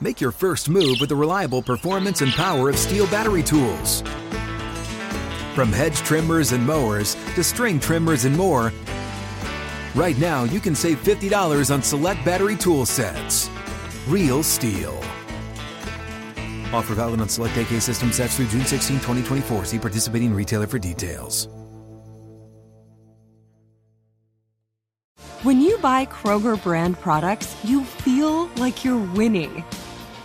Make your first move with the reliable performance and power of Stihl battery tools. From hedge trimmers and mowers to string trimmers and more, right now you can save $50 on select battery tool sets. Real Stihl. Offer valid on select AK system sets through June 16, 2024. See participating retailer for details. When you buy Kroger brand products, you feel like you're winning.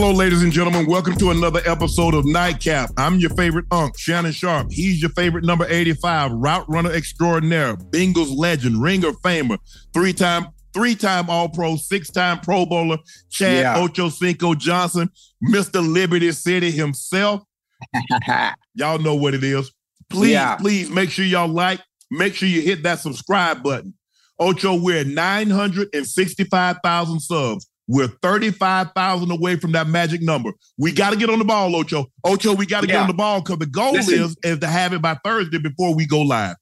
Hello, ladies and gentlemen. Welcome to another episode of Nightcap. I'm your favorite unk, Shannon Sharpe. He's your favorite number 85, route runner extraordinaire, Bengals legend, ringer famer, three-time three-time All-Pro, six-time Pro Bowler, Chad Yeah. Ochocinco Johnson, Mr. Liberty City himself. Y'all know what it is. Please, Yeah. please make sure y'all like, make sure you hit that subscribe button. Ocho, we're at 965,000 subs. We're 35,000 away from that magic number. We got to get on the ball, Ocho. Ocho, we got to get on the ball because the goal Listen. is, is to have it by Thursday before we go live.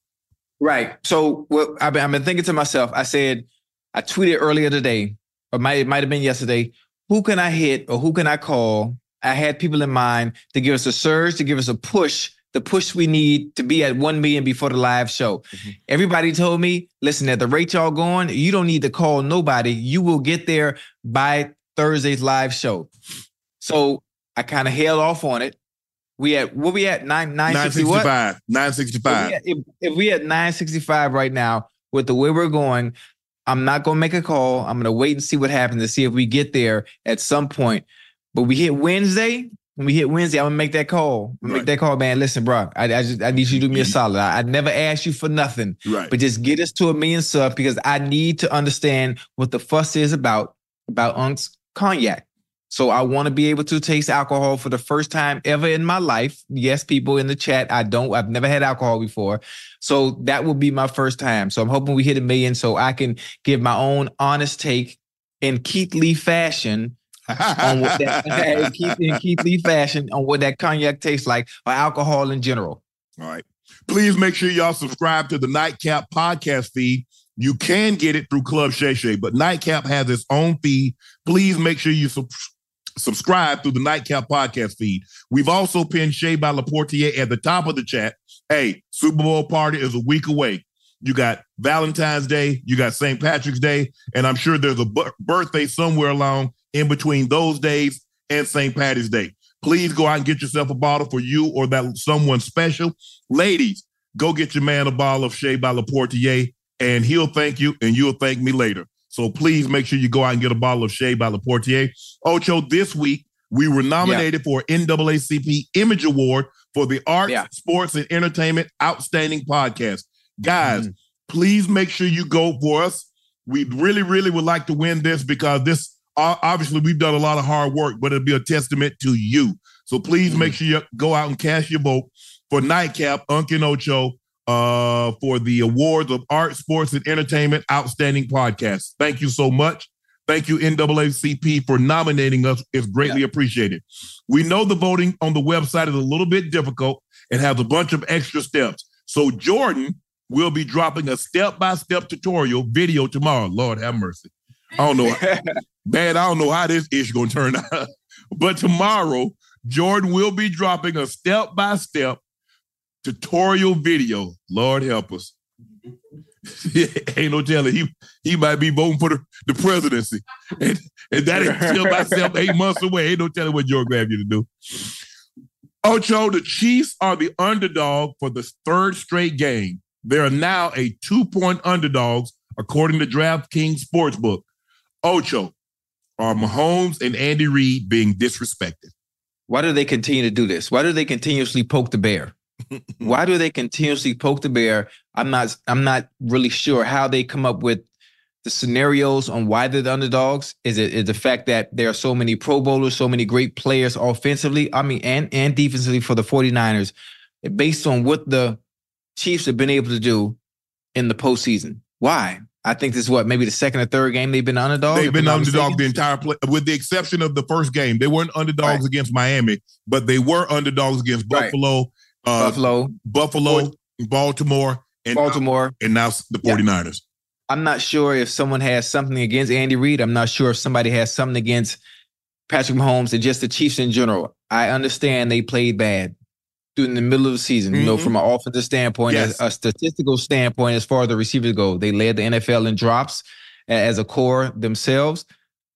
Right. So what I've been, I've been thinking to myself, I said, I tweeted earlier today, or might it might have been yesterday, who can I hit or who can I call? I had people in mind to give us a surge, to give us a push, the push we need to be at 1 million before the live show. Mm-hmm. Everybody told me, listen, at the rate y'all going, you don't need to call nobody. You will get there by Thursday's live show. So I kind of held off on it. We at what we at nine nine sixty what? 965. 965. If we, at, if, if we at 965 right now with the way we're going, I'm not gonna make a call. I'm gonna wait and see what happens to see if we get there at some point. But we hit Wednesday. When we hit Wednesday, I'm gonna make that call. I'm Right. make that call, man. Listen, bro. I, I just I need you to do me a mm-hmm. solid. I, I never asked you for nothing, Right. but just get us to a million subs because I need to understand what the fuss is about about Unc's cognac. So I want to be able to taste alcohol for the first time ever in my life. Yes, people in the chat, I don't, I've never had alcohol before. So that will be my first time. So I'm hoping we hit a million so I can give my own honest take in Keith Lee fashion on what that in Keith, in Keith Lee fashion on what that cognac tastes like or alcohol in general. All right. Please make sure y'all subscribe to the Nightcap podcast feed. You can get it through Club Shay Shay, but Nightcap has its own feed. Please make sure you sub- subscribe through the Nightcap podcast feed. We've also pinned Shay by Laportier at the top of the chat. Hey, Super Bowl party is a week away. You got Valentine's Day, you got St. Patrick's Day, and I'm sure there's a birthday somewhere along in between those days and St. Patty's Day. Please go out and get yourself a bottle for you or that someone special. Ladies, go get your man a bottle of Shay by Laportier, and he'll thank you, and you'll thank me later. So please make sure you go out and get a bottle of Shay by Laportier. Ocho, this week we were nominated for NAACP Image Award for the Arts, Yeah. Sports, and Entertainment Outstanding Podcast. Guys, Mhm. please make sure you go for us. We really, really would like to win this because this obviously we've done a lot of hard work, but it'll be a testament to you. So please make sure you go out and cast your vote for Nightcap, Unkin Ocho, uh, for the awards of art, sports, and entertainment outstanding podcast. Thank you so much. Thank you, NAACP, for nominating us. It's greatly yeah. appreciated. We know the voting on the website is a little bit difficult and has a bunch of extra steps. So Jordan will be dropping a step-by-step tutorial video tomorrow. Lord have mercy. I don't know. bad, I don't know how this is going to turn out. but tomorrow, Jordan will be dropping a step-by-step tutorial video. Lord help us. Ain't no telling. He he might be voting for the, the presidency. And, and that is still myself eight months away. Ain't no telling what Jordan grab you to do. Ocho, the Chiefs are the underdog for the third straight game. They are now a two-point underdogs, according to DraftKings Sportsbook. Ocho, are Mahomes and Andy Reid being disrespected? Why do they continue to do this? Why do they continuously poke the bear? Why do they continuously poke the bear? I'm not I'm not really sure how they come up with the scenarios on why they're the underdogs. Is it is the fact that there are so many pro bowlers, so many great players offensively, I mean, and and defensively for the 49ers, based on what the Chiefs have been able to do in the postseason. Why? I think this is what maybe the second or third game they've been underdogs. They've been underdog the entire play, with the exception of the first game. They weren't underdogs right. against Miami, but they were underdogs against Buffalo, right. uh, Buffalo, Buffalo, Baltimore, and Baltimore, and now the 49ers. Yeah. I'm not sure if someone has something against Andy Reid. I'm not sure if somebody has something against Patrick Mahomes and just the Chiefs in general. I understand they played bad in the middle of the season. Mm-hmm. You know, mm-hmm. from an offensive standpoint, yes. a, a statistical standpoint, as far as the receivers go, they led the NFL in drops as a core themselves.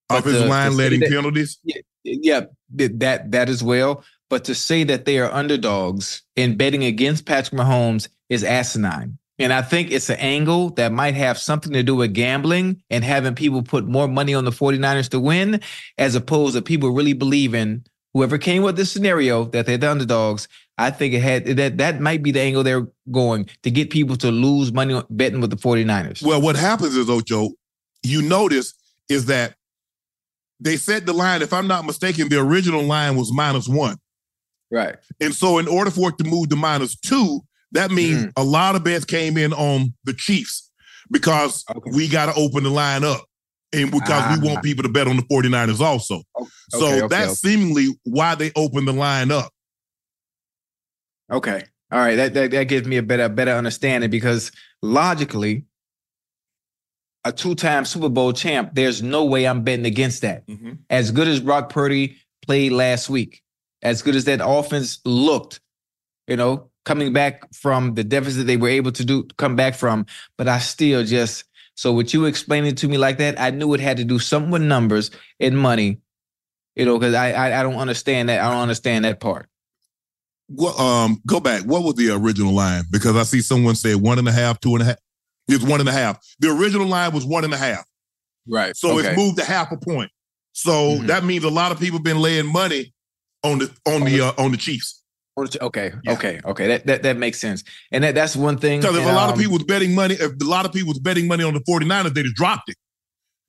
Offensive line led in penalties. Yeah, yeah, that that as well. But to say that they are underdogs in betting against Patrick Mahomes is asinine. And I think it's an angle that might have something to do with gambling and having people put more money on the 49ers to win, as opposed to people really believing whoever came with this scenario that they're the underdogs I think it had that that might be the angle they're going to get people to lose money betting with the 49ers. Well, what happens is, Ocho, you notice is that they set the line, if I'm not mistaken, the original line was minus one. Right. And so in order for it to move to minus two, that means mm. a lot of bets came in on the Chiefs because okay. we got to open the line up. And because we want ah. people to bet on the 49ers also. Okay, so okay, that's seemingly why they opened the line up. Okay. All right. That, that that gives me a better better understanding because logically, a two-time Super Bowl champ, there's no way I'm betting against that. Mm-hmm. As good as Brock Purdy played last week, as good as that offense looked, you know, coming back from the deficit they were able to do come back from, but I still just so with you explaining to me like that, I knew it had to do something with numbers and money, you know, because I, I I don't understand that. I don't understand that part. Well, um, go back. What was the original line? Because I see someone say one and a half, two and a half. It's one and a half. The original line was one and a half. Right. So okay. it's moved to half a point. So mm-hmm. that means a lot of people been laying money on the on the uh, on the Chiefs. Okay, yeah. okay, okay. That, that that makes sense. And that, that's one thing. Because if a lot um, of people was betting money, if a lot of people was betting money on the 49ers, they just dropped it.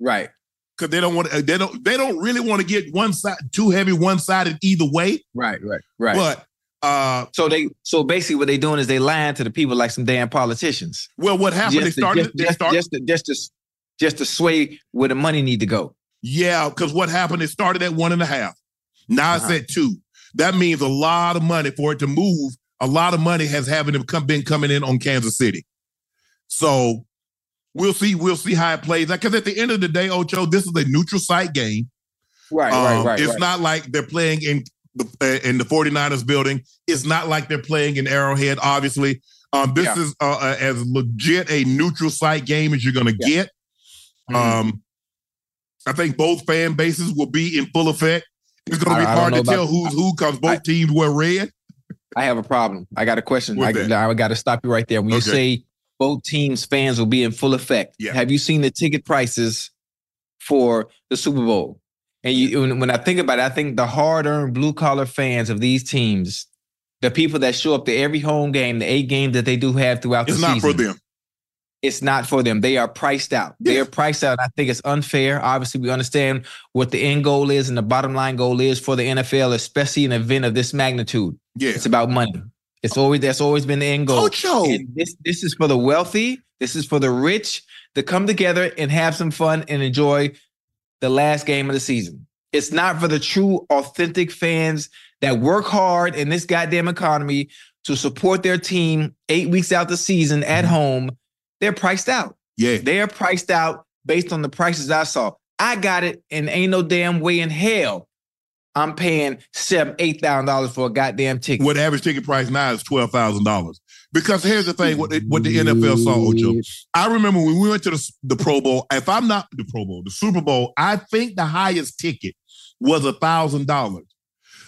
Right. Because they don't want to, they don't they don't really want to get one side too heavy one sided either way. Right, right, right. But uh, so they so basically what they're doing is they lying to the people like some damn politicians. Well, what happened? Just they started to, just, they started, just, to, just to just to sway where the money need to go. Yeah, because what happened? It started at one and a half. Now uh-huh. it's at two. That means a lot of money for it to move. A lot of money has having come, been coming in on Kansas City. So we'll see. We'll see how it plays. Because at the end of the day, Ocho, this is a neutral site game. Right, um, right, right. It's right. not like they're playing in in the 49ers building. It's not like they're playing in Arrowhead, obviously. Um, this yeah. is uh, uh, as legit a neutral site game as you're going to yeah. get. Mm-hmm. Um, I think both fan bases will be in full effect. It's going to be I, hard I to tell who's who because both I, teams wear red. I have a problem. I got a question. I, I got to stop you right there. When okay. you say both teams' fans will be in full effect, yeah. have you seen the ticket prices for the Super Bowl? And you, when I think about it, I think the hard-earned blue-collar fans of these teams, the people that show up to every home game, the eight games that they do have throughout it's the season, it's not for them. It's not for them. They are priced out. Yeah. They are priced out. I think it's unfair. Obviously, we understand what the end goal is and the bottom line goal is for the NFL, especially an event of this magnitude. Yeah, it's about money. It's always that's always been the end goal. Ocho. And this this is for the wealthy. This is for the rich to come together and have some fun and enjoy the last game of the season. It's not for the true, authentic fans that work hard in this goddamn economy to support their team eight weeks out the season at Mm-hmm. home. They're priced out. Yeah. They're priced out based on the prices I saw. I got it, and ain't no damn way in hell I'm paying seven, eight thousand dollars for a goddamn ticket. What average ticket price now is twelve thousand dollars. Because here's the thing: what the, what the NFL saw, Ocho. I remember when we went to the, the Pro Bowl. If I'm not the Pro Bowl, the Super Bowl, I think the highest ticket was a thousand dollars.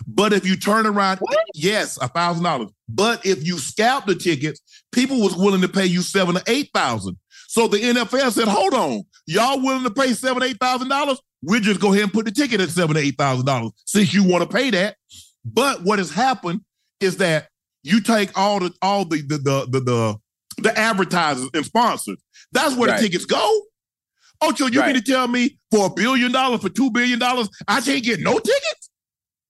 But if you turn around, What? yes, a thousand dollars. But if you scalp the tickets, people was willing to pay you seven or eight thousand. So the NFL said, "Hold on, y'all willing to pay seven, eight thousand dollars? We'll just go ahead and put the ticket at seven, or eight thousand dollars since you want to pay that." But what has happened is that you take all the all the the the the, the, the advertisers and sponsors. That's where Right. the tickets go. Ocho, you Right. mean to tell me for a billion dollars, for two billion dollars, I can't get no tickets?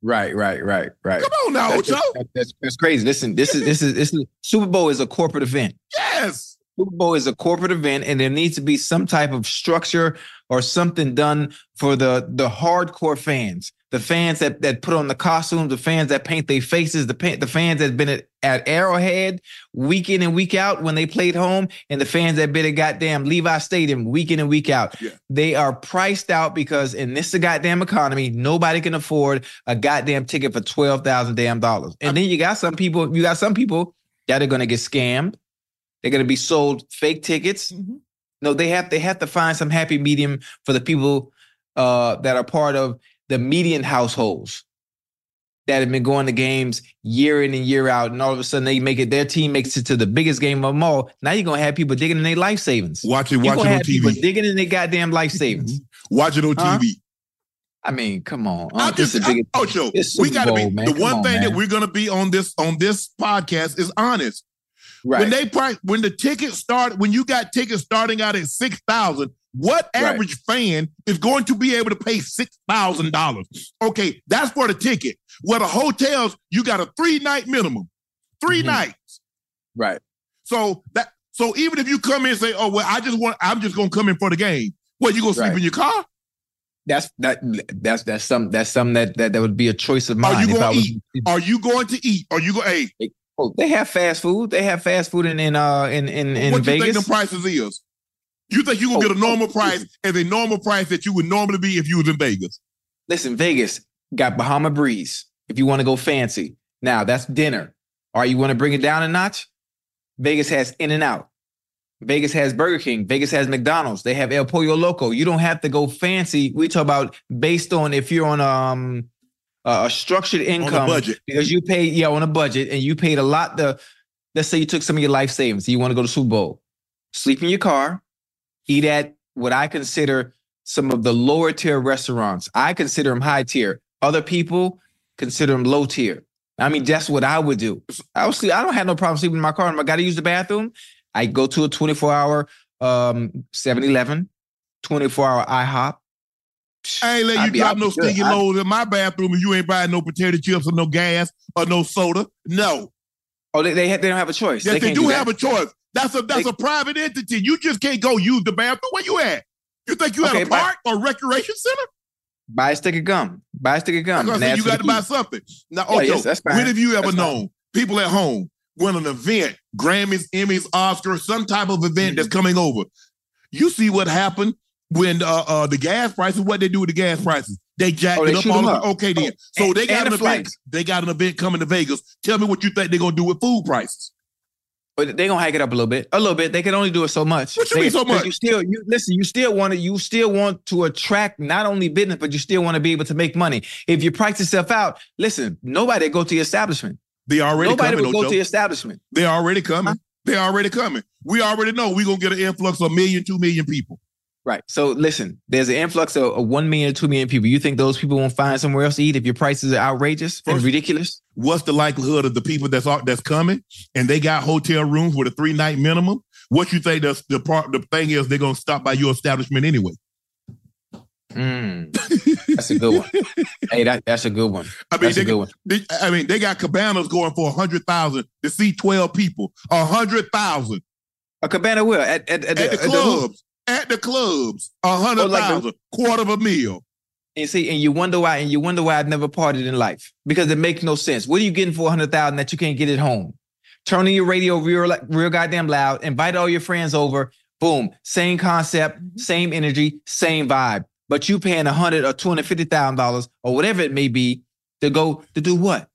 Right, right, right, right. Come on now, That's, Ocho. that's, that's, that's crazy. Listen, this is this is this is Super Bowl is a corporate event. Yes. Super Bowl is a corporate event, and there needs to be some type of structure or something done for the the hardcore fans, the fans that that put on the costumes, the fans that paint their faces, the pa- the fans that been at, at Arrowhead week in and week out when they played home, and the fans that been at goddamn Levi Stadium week in and week out. Yeah. They are priced out because in this goddamn economy, nobody can afford a goddamn ticket for twelve thousand damn dollars. And then you got some people, you got some people that are gonna get scammed. They're going to be sold fake tickets. No, they have they have to find some happy medium for the people uh, that are part of the median households that have been going to games year in and year out, and all of a sudden they make it. Their team makes it to the biggest game of them all. Now you're gonna have people digging in their life savings. Watch it, watch it on TV. digging in their goddamn life savings. Watch it on Huh? TV. I mean, come on. I'm Uh, just the biggest- I- Ocho. We got to be man. the Come one on, thing that we're going to be on this on this podcast is honest. right. When they price when the tickets start when you got tickets starting out at six thousand, what Right. average fan is going to be able to pay six thousand dollars? Okay, that's for the ticket. Where the hotels, you got a three night minimum, 3 Mhm. nights. right. So that so even if you come in and say, "Oh well, I just want, I'm just gonna come in for the game," well, you gonna sleep Right. in your car? That's that. That's that's some that's something that that, that would be a choice of mine. Are you gonna was- eat? Are you going to eat? Are you going? Hey, Oh, they have fast food. They have fast food in in uh in in, in what you think the prices is? You think you gonna Oh, get a normal oh, price as a normal price that you would normally be if you was in Vegas? Listen, Vegas got Bahama Breeze. If you want to go fancy, now that's dinner. Or you want to bring it down a notch? Vegas has In-N-Out. Vegas has Burger King. Vegas has McDonald's. They have El Pollo Loco. You don't have to go fancy. We talk about based on if you're on um a a structured income on a budget. because you pay yeah on a budget and you paid a lot the let's say you took some of your life savings you want to go to Super Bowl sleep in your car eat at what I consider some of the lower tier restaurants. I consider them high tier. Other people consider them low tier. I mean that's what I would do. I was I don't have no problem sleeping in my car. And I got to use the bathroom. I go to a 24 hour um 7-Eleven 24 hour IHOP. I ain't let you be- drop no stinky loads in my bathroom if you ain't buying no potato chips or no gas or no soda. No. oh they they, they don't have a choice. Yes, they, can't do that. have a choice. That's a that's a private entity. You just can't go use the bathroom. Where you at? You think you Okay, at a park or recreation center? buy a stick of gum buy a stick of gum I'm and gonna say you got to buy something. Now, Yeah, yes, that's fine. when have you ever That's fine. known people at home when an event, Grammys, Emmys, Oscars, some type of event that's Mm-hmm. coming over? You see what happened when uh, uh, the gas prices? What they do with the gas prices? They jacked Oh, they it up all. up. okay, then. Oh, So and- they got an event. flights. They got an event coming to Vegas. Tell me what you think they're gonna do with food prices. But they gonna hike it up a little bit, a little bit. They can only do it so much. What you They- mean so much? You still, you listen. You still want to, you still want to attract not only business, but you still want to be able to make money. If you price yourself out, listen. Nobody go to your establishment. They already Nobody coming. will go to your establishment. They already coming. Huh? They already coming. We already know we're gonna get an influx of a million, two million people. Right. So listen, there's an influx of, of one million, two million people. You think those people won't find somewhere else to eat if your prices are outrageous and ridiculous? What's the likelihood of the people that's that's coming and they got hotel rooms with a three night minimum? What you think the the part the thing is they're gonna stop by your establishment anyway? Mm, that's a good one. hey, that, that's a good one. I mean, That's they, a good one. they- I mean, they got cabanas going for a hundred thousand to see twelve people. A hundred thousand A cabana will at at, at, at the at the- clubs. At the clubs, a hundred Oh, like the- thousand, quarter of a meal. And see, and you wonder why, and you wonder why I've never partied in life because it makes no sense. What are you getting for a hundred thousand that you can't get at home? Turning your radio real, real goddamn loud. Invite all your friends over. Boom, same concept, mm-hmm. same energy, same vibe. But you paying a hundred or two hundred fifty thousand dollars or whatever it may be to go to do what?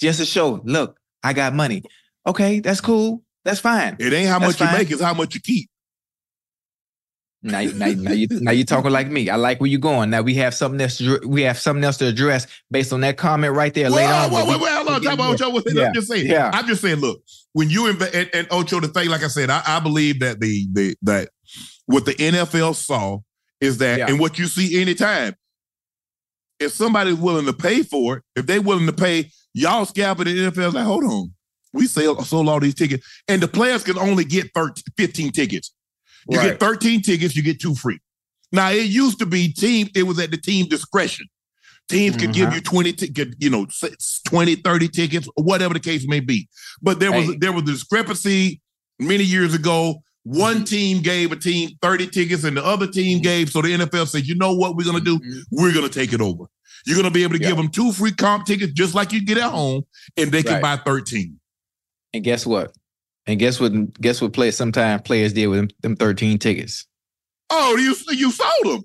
Just to show, look, I got money. Okay, that's cool. That's fine. It ain't how That's much you make, it's how much you keep. Now, now, now you now you talking like me. I like where you're going. Now we have something else. To, we have something else to address based on that comment right there. later Well, on. well, but well, we- well, hold on, we time get out, there. Ocho. What- Yeah. I'm just saying. Yeah. I'm just saying. Look, when you invest, and, and Ocho, the thing, like I said, I, I believe that the the that what the NFL saw is that, Yeah. and what you see anytime, if somebody's willing to pay for it, if they're willing to pay, y'all scalping the NFL like, hold on, we sell sold all these tickets, and the players can only get 13, 15 tickets. You Right. get 13 tickets, you get two free. Now it used to be team, it was at the team discretion. Teams could give Mhm. you 20 tickets, you know, 20, 30 tickets, or whatever the case may be. But there was Hey. there was a discrepancy many years ago. One team gave a team 30 tickets and the other team gave. So the NFL said, you know what we're gonna do? Mhm. We're gonna take it over. You're gonna be able to Yeah. give them two free comp tickets just like you get at home, and they can Right. buy 13. And guess what? And guess what? Guess what? Players sometimes players did with them, them thirteen tickets. Oh, you you sold them.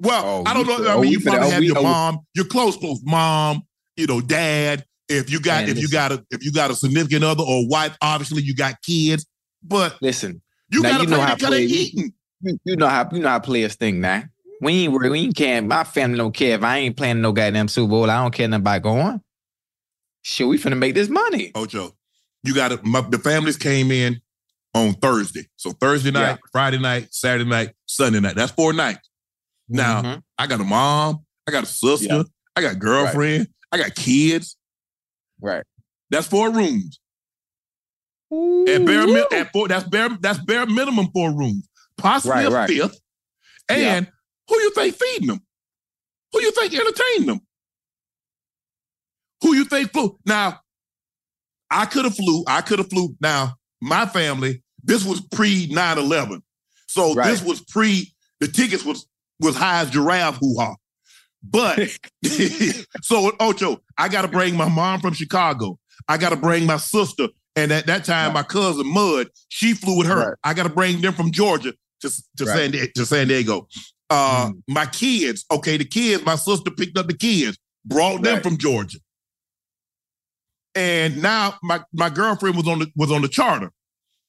Well, Oh, I don't know. could- I oh, mean, you could- probably oh, have we- your oh, mom, your close, close mom, you know, dad. If you got, Man, if you listen. got a, if you got a significant other or wife, obviously you got kids, but Listen, you got to you know how because they eating. you, you know how you know how players think now. We ain't worried. We ain't care. My family don't care if I ain't playing no goddamn Super Bowl. I don't care nothing about going. Shit, we finna make this money. Oh, Ocho, you got to. My, the families came in on Thursday, so Thursday night, Yeah. Friday night, Saturday night, Sunday night. That's four nights. Now Mhm. I got a mom, I got a sister, Yeah. I got a girlfriend, I got kids. right. That's four rooms. At bare Ooh. at four, that's bare that's bare minimum four rooms, possibly Right, a right. fifth. And who you think feeding them? Who you think entertaining them? Who you think flew? Now, I could have flew. I could have flew. Now, my family. This was pre 9-11. so Right. this was pre. The tickets was was high as giraffe hoo ha. But so Ocho, I got to bring my mom from Chicago. I got to bring my sister, and at that time, my cousin Mud, she flew with her. Right. I got to bring them from Georgia to to Right. San to San Diego. Uh, Mm. My kids, okay, the kids. My sister picked up the kids, brought them Right. from Georgia, and now my my girlfriend was on the was on the charter,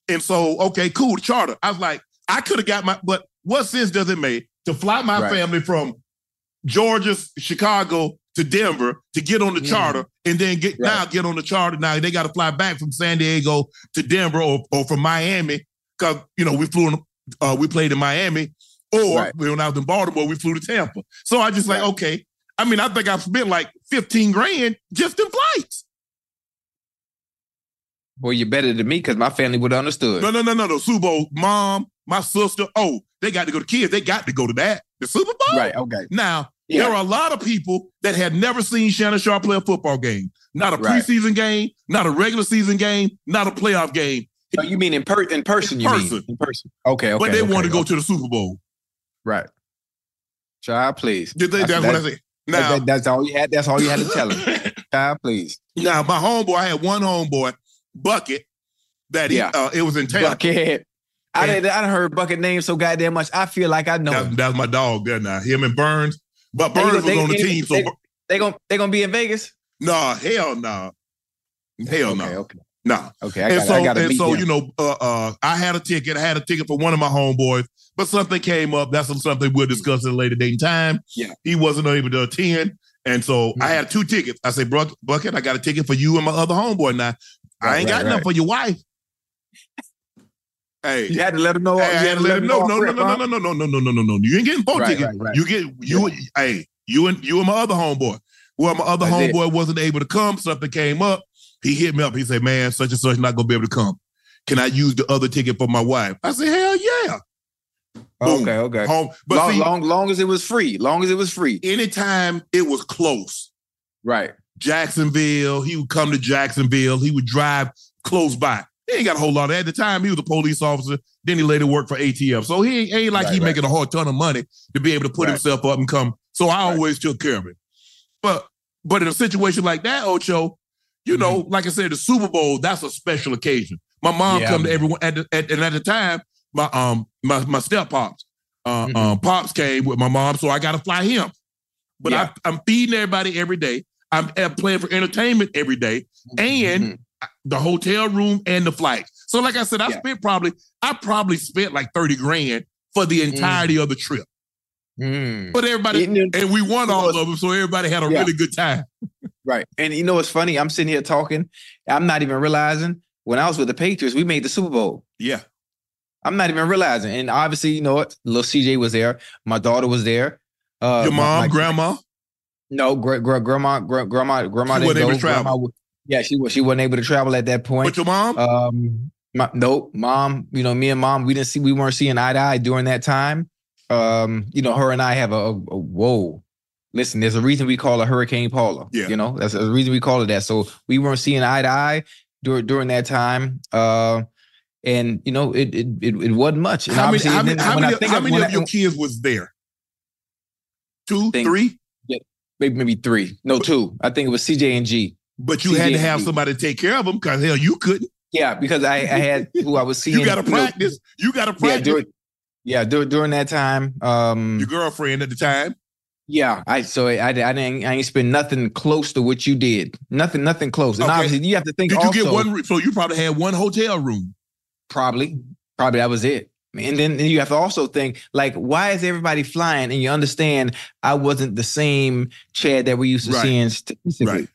and so okay, cool, the charter. I was like, I could have got my, but what sense does it make to fly my Right. family from Georgia, Chicago to Denver to get on the Mhm. charter and then get now get on the charter. Now they got to fly back from San Diego to Denver or, or from Miami because you know we flew in, uh, we played in Miami or Right. when I was in Baltimore we flew to Tampa. So I just like okay. I mean I think I've spent like fifteen grand just in flights. Well, you're better than me because my family would have understood. No no no no no Super Bowl mom my sister oh they got to go to kids they got to go to that the Super Bowl Right. Okay. Now, Yeah. there are a lot of people that had never seen Shannon Sharpe play a football game. Not a Right. preseason game, not a regular season game, not a playoff game. Oh, you mean in per in person? In you person. mean in person? Okay. Okay. but they okay, want to go to the Super Bowl. right. Child, please. Did they- That's, That's- what I said. Now, that- that's all you had. That's all you had to tell him. Child, please. now my homeboy, I had one homeboy, Bucket, that he, Yeah. uh, it was in. Bucket. I And- did. I done heard Bucket name so goddamn much. I feel like I know That, him. that's my dog there now. Him and Burns. But Burns was they- on the they- team. So, they- They gon' they gonna be in Vegas. nah, hell no. Hell no. Okay. Okay. Nah. Okay. I and so, I and so you know, uh, uh, I had a ticket. I had a ticket for one of my homeboys, but something came up. That's something we'll discuss at a later date and time. Yeah. he wasn't able to attend, and so I Mhm. had two tickets. I said, "Bucket, I got a ticket for you and my other homeboy. Now, I Right, ain't got right, nothing right. for your wife." hey, You had to let him know. hey, you I had to let him know. off No, no, no, no, no, no, no, no, no, no, no. You ain't getting four Right, tickets. right, right. You get you. Hey, you and you and my other homeboy. Well, my other That's it. homeboy wasn't able to come. Something came up. He hit me up. He said, "Man, such and such not gonna be able to come. Can I use the other ticket for my wife?" I said, "Hell yeah." Boom. Okay. Okay. Home, but long, see, long, long as it was free. Long as it was free. anytime it was close, Right. Jacksonville, he would come to Jacksonville. He would drive close by. He ain't got a whole lot. At the time, he was a police officer. Then he later worked for ATF. So he ain't like Right, he right. making a whole ton of money to be able to put Right. himself up and come. So I always took care of him. But but in a situation like that, Ocho, you know, like I said, the Super Bowl, that's a special occasion. My mom Mm-hmm. Yeah, come to everyone at, the, at and at the time, my um my my step pops, uh, Mhm. um pops came with my mom, so I got to fly him. But Yeah. I, I'm feeding everybody every day. I'm, playing for entertainment every day, and Mhm. the hotel room and the flight. So, like I said, I Yeah. spent probably I probably spent like thirty grand for the entirety of the trip. Mm. But everybody And then- and we won all know, of them, so everybody had a Yeah. really good time. Right. And you know what's funny? I'm sitting here talking. I'm not even realizing when I was with the Patriots, we made the Super Bowl. Yeah, I'm not even realizing. And obviously, you know what? Little CJ was there. My daughter was there. Uh, your my- mom, my- grandma. No, gra- gra- grandma, gra- grandma, grandma She didn't wasn't able to travel. Grandma yeah, she was. She wasn't able to travel at that point. But your mom, Um, my, nope, mom. You know, me and mom, we didn't see, we weren't seeing eye to eye during that time. Um, you know, her and I have a, a, a- whoa. Listen, there's a reason we call her Hurricane Paula. Yeah. you know, that's the reason we call it that. So we weren't seeing eye to eye during during that time. Uh, and you know, it it it, it wasn't much. And how many how many, how many, think how of- many of I- your kids was there? Two, Think- three. Maybe maybe three, no two. I think it was CJ and G. But you had to have CJ. somebody to take care of them because hell, you couldn't. Yeah, because I, I had who I was seeing. You got to know, practice. You got to Yeah, practice. during, yeah, during, during that time. Um, Your girlfriend at the time. Yeah, I so I, I didn't I ain't spend nothing close to what you did. Nothing, nothing close. And Okay. obviously, you have to think. Did you also, get one? So you probably had one hotel room. Probably, probably that was it. And then you have to also think like, why is everybody flying? And you understand, I wasn't the same Chad that we used to Right. seeing statistically. Right.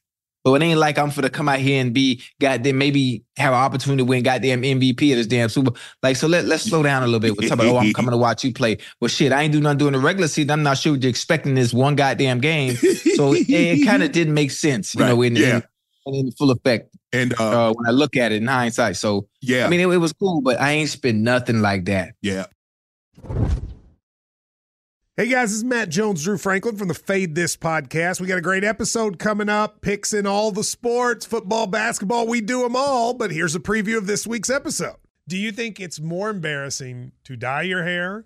So it ain't like I'm for to come out here and be goddamn maybe have an opportunity to win goddamn MVP of this damn Super. Like so, let let's slow down a little bit. We're talking about, oh, I'm coming to watch you play. Well, shit, I ain't do nothing during the regular season. I'm not sure what you're expecting this one goddamn game. So it, it kind of didn't make sense, you know, in, yeah. in, in full effect and uh, uh, when I look at it in hindsight. So yeah, I mean, it, it was cool, but I ain't spent nothing like that. yeah. Hey guys, this is Matt Jones, Drew Franklin from the Fade This podcast. We got a great episode coming up, picks in all the sports, football, basketball, we do them all. But here's a preview of this week's episode. Do you think it's more embarrassing to dye your hair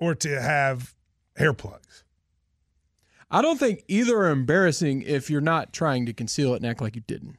or to have hair plugs? I don't think either are embarrassing if you're not trying to conceal it and act like you didn't.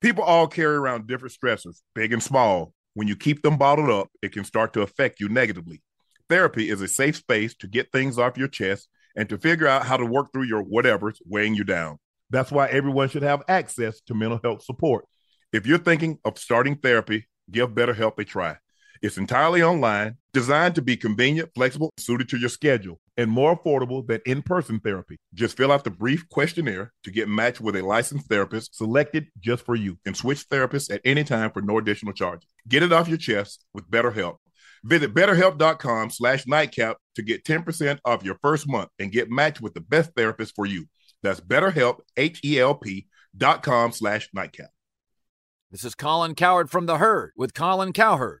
People all carry around different stressors, big and small. When you keep them bottled up, it can start to affect you negatively. Therapy is a safe space to get things off your chest and to figure out how to work through your whatever's weighing you down. That's why everyone should have access to mental health support. If you're thinking of starting therapy, give BetterHelp a try. It's entirely online, designed to be convenient, flexible, suited to your schedule, and more affordable than in person therapy. Just fill out the brief questionnaire to get matched with a licensed therapist selected just for you and switch therapists at any time for no additional charges. Get it off your chest with BetterHelp. Visit betterhelp.com slash nightcap to get 10% off your first month and get matched with the best therapist for you. That's betterhelp, H-E-L-P dot com slash nightcap. This is Colin Cowherd from The Herd with Colin Cowherd.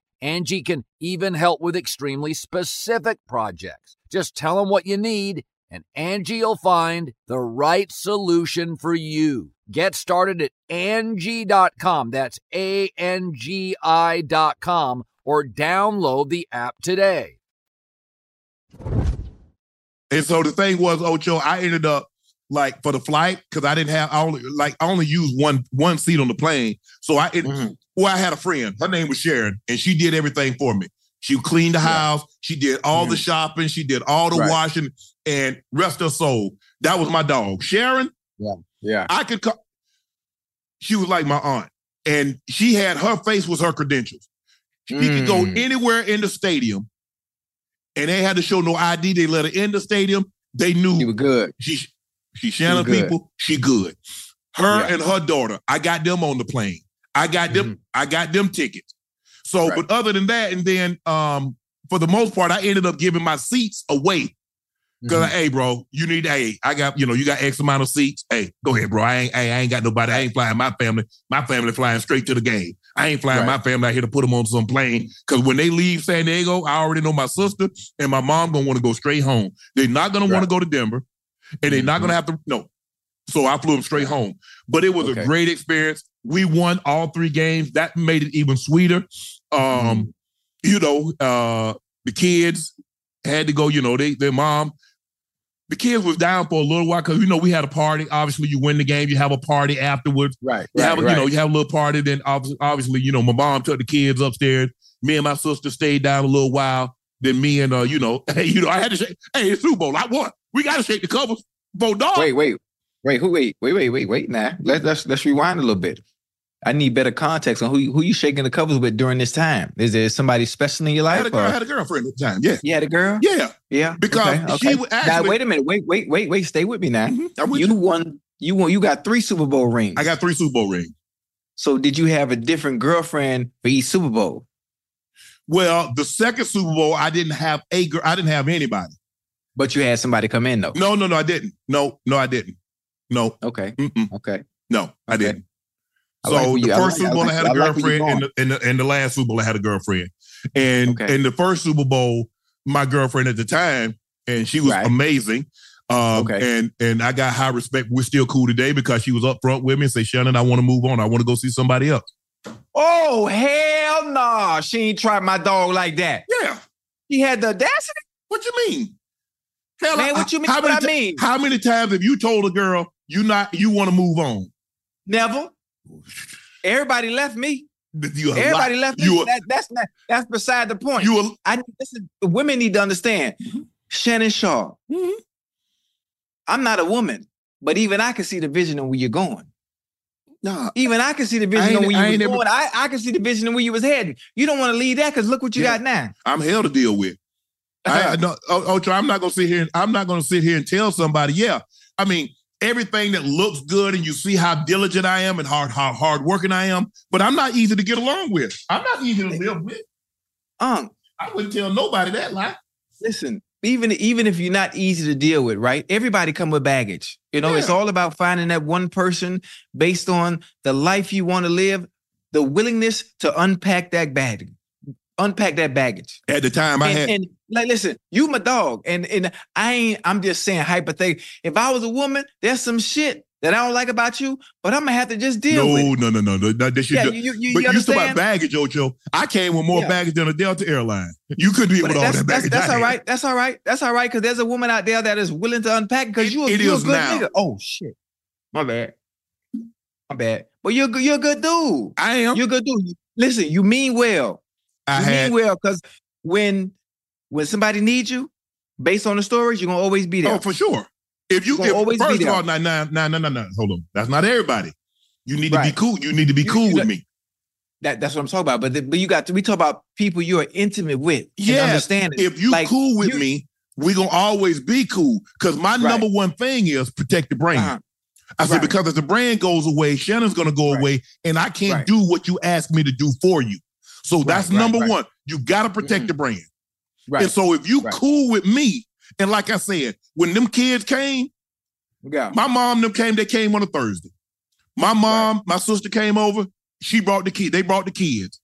Angi can even help with extremely specific projects. Just tell them what you need and Angi will find the right solution for you. Get started at Angi.com. That's A-N-G-I dot com or download the app today. And so the thing was, Ocho, I ended up like for the flight because I didn't have I only like I only used one one seat on the plane. So I it, Mhm. Well I had a friend. Her name was Sharon, and she did everything for me. She cleaned the house. She did all the shopping. She did all the Right. washing. And rest her soul, that was my dog, Sharon. Yeah. Yeah. I could call. She was like my aunt, and she had her face was her credentials. She could go Mm. anywhere in the stadium, and they had to show no ID. They let her in the stadium. They knew she was good. she she Shannon people. She good. Her Yeah. and her daughter. I got them on the plane. I got them. I got them tickets. So, Mm-hmm. Right. but other than that, and then um, for the most part, I ended up giving my seats away. Because Mhm. hey, bro, you need hey, I got you know you got X amount of seats. Hey, go ahead, bro. I ain't hey, I ain't got nobody. I ain't flying my family. My family flying straight to the game. I ain't flying Right. my family out here to put them on some plane. Because when they leave San Diego, I already know my sister and my mom gonna want to go straight home. They're not gonna want to go to Denver, and they're not gonna have to no. So I flew them straight home. But it was Okay. a great experience. We won all three games. That made it even sweeter. Um, you know, uh, the kids had to go, you know, they their mom. The kids was down for a little while because you know we had a party. Obviously, you win the game, you have a party afterwards. Right. You right, have a, right. you know, you have a little party. Then obviously, obviously, you know, my mom took the kids upstairs. Me and my sister stayed down a little while. Then me and uh, you know, hey, you know, I had to say, Hey, it's Super Bowl. I won. We got to shake the covers. Bo dog. Wait, wait, wait, who wait, wait, wait, wait, wait. Now let's let's let's rewind a little bit. I need better context on who you- who you shaking the covers with during this time. Is there somebody special in your I life? had a girl. I had a girlfriend at the time. Yeah, you had a girl? yeah. Yeah. Because she would now wait a minute. Wait, wait, wait, wait. Stay with me now. Mhm. You you. won. You won. You got three Super Bowl rings. I got three Super Bowl rings. So did you have a different girlfriend for each Super Bowl? Well, the second Super Bowl, I didn't have a girl. I didn't have anybody. But you had somebody come in though. No, no, no, I didn't. No, no, I didn't. No, Okay. mm-mm, Okay. no, I Okay. didn't. I So like the you- first like- Super Bowl, I, like- had a I like where girlfriend, and the, and, the, and the last Super Bowl, I had a girlfriend. And Okay. in the first Super Bowl, my girlfriend at the time, and she was Right. amazing. Um, Okay. and and I got high respect. We're still cool today because she was up front with me and say, Shannon, I want to move on. I want to go see somebody else. Oh hell no! She ain't tried my dog like that. Yeah. He had the audacity. What you mean? Hell, Man, I- what you mean? How many, I mean? how many times have you told a girl you not you want to move on? Never. Everybody left me. Everybody left me. You a, that, that's not. That's beside the point. you a, I this is, women need to understand. Mm-hmm. Shannon Shaw. I'm not a woman, but even I can see the vision of where you're going. nah. Even I can see the vision of where I you was ain't never- going. I, I can see the vision of where you was heading. You don't want to leave that because look what you Yeah. got now. I'm hell to deal with. I, I no, Ocho, I'm not gonna sit here. And, I'm not gonna sit here and tell somebody. Yeah, I mean everything that looks good, and you see how diligent I am and hard, how hard working I am. But I'm not easy to get along with. I'm not easy to live with. Um, I wouldn't tell nobody that lie. listen, even even if you're not easy to deal with, right? Everybody come with baggage. You know, it's all about finding that one person based on the life you want to live, the willingness to unpack that baggage, unpack that baggage. At the time, I and, had. and, like, listen, you my dog, and and I ain't. I'm just saying hypothetical. If I was a woman, there's some shit that I don't like about you, but I'm gonna have to just deal no, with. it. no, no, no, no, no. That should Yeah, do- you you, but you you talk about baggage, Ocho. I came with more Yeah. baggage than a Delta airline. You couldn't deal with all that baggage. that's I all right. That's all right. That's all right. Because there's a woman out there that is willing to unpack because you a, it you a good now. nigga. Oh shit. My bad. My bad. But you're you're a good dude. I am. You're a good dude. Listen, you mean well. I you had. mean well because when when somebody needs you, based on the stories, you're gonna always be there. Oh, for sure. If you if, always be first of all, no, no, no, no, no, no. Hold on. That's not everybody. You need to be cool. You need to be You- cool you with me. That that's what I'm talking about. But the, but you got to we talk about people you are intimate with. Yes. and understand. If you Like, cool with you- me, we gonna always be cool. Cause my Right. number one thing is protect the brand. Uh-huh. I said Right. because if the brand goes away, Shannon's gonna go Right. away, and I can't Right. do what you asked me to do for you. So that's right, number right. one. You gotta protect Mhm. the brand. Right. And so if you Right. cool with me, and like I said, when them kids came, yeah. my mom them came, they came on a Thursday. My mom, my sister came over, she brought the kid, they brought the kids.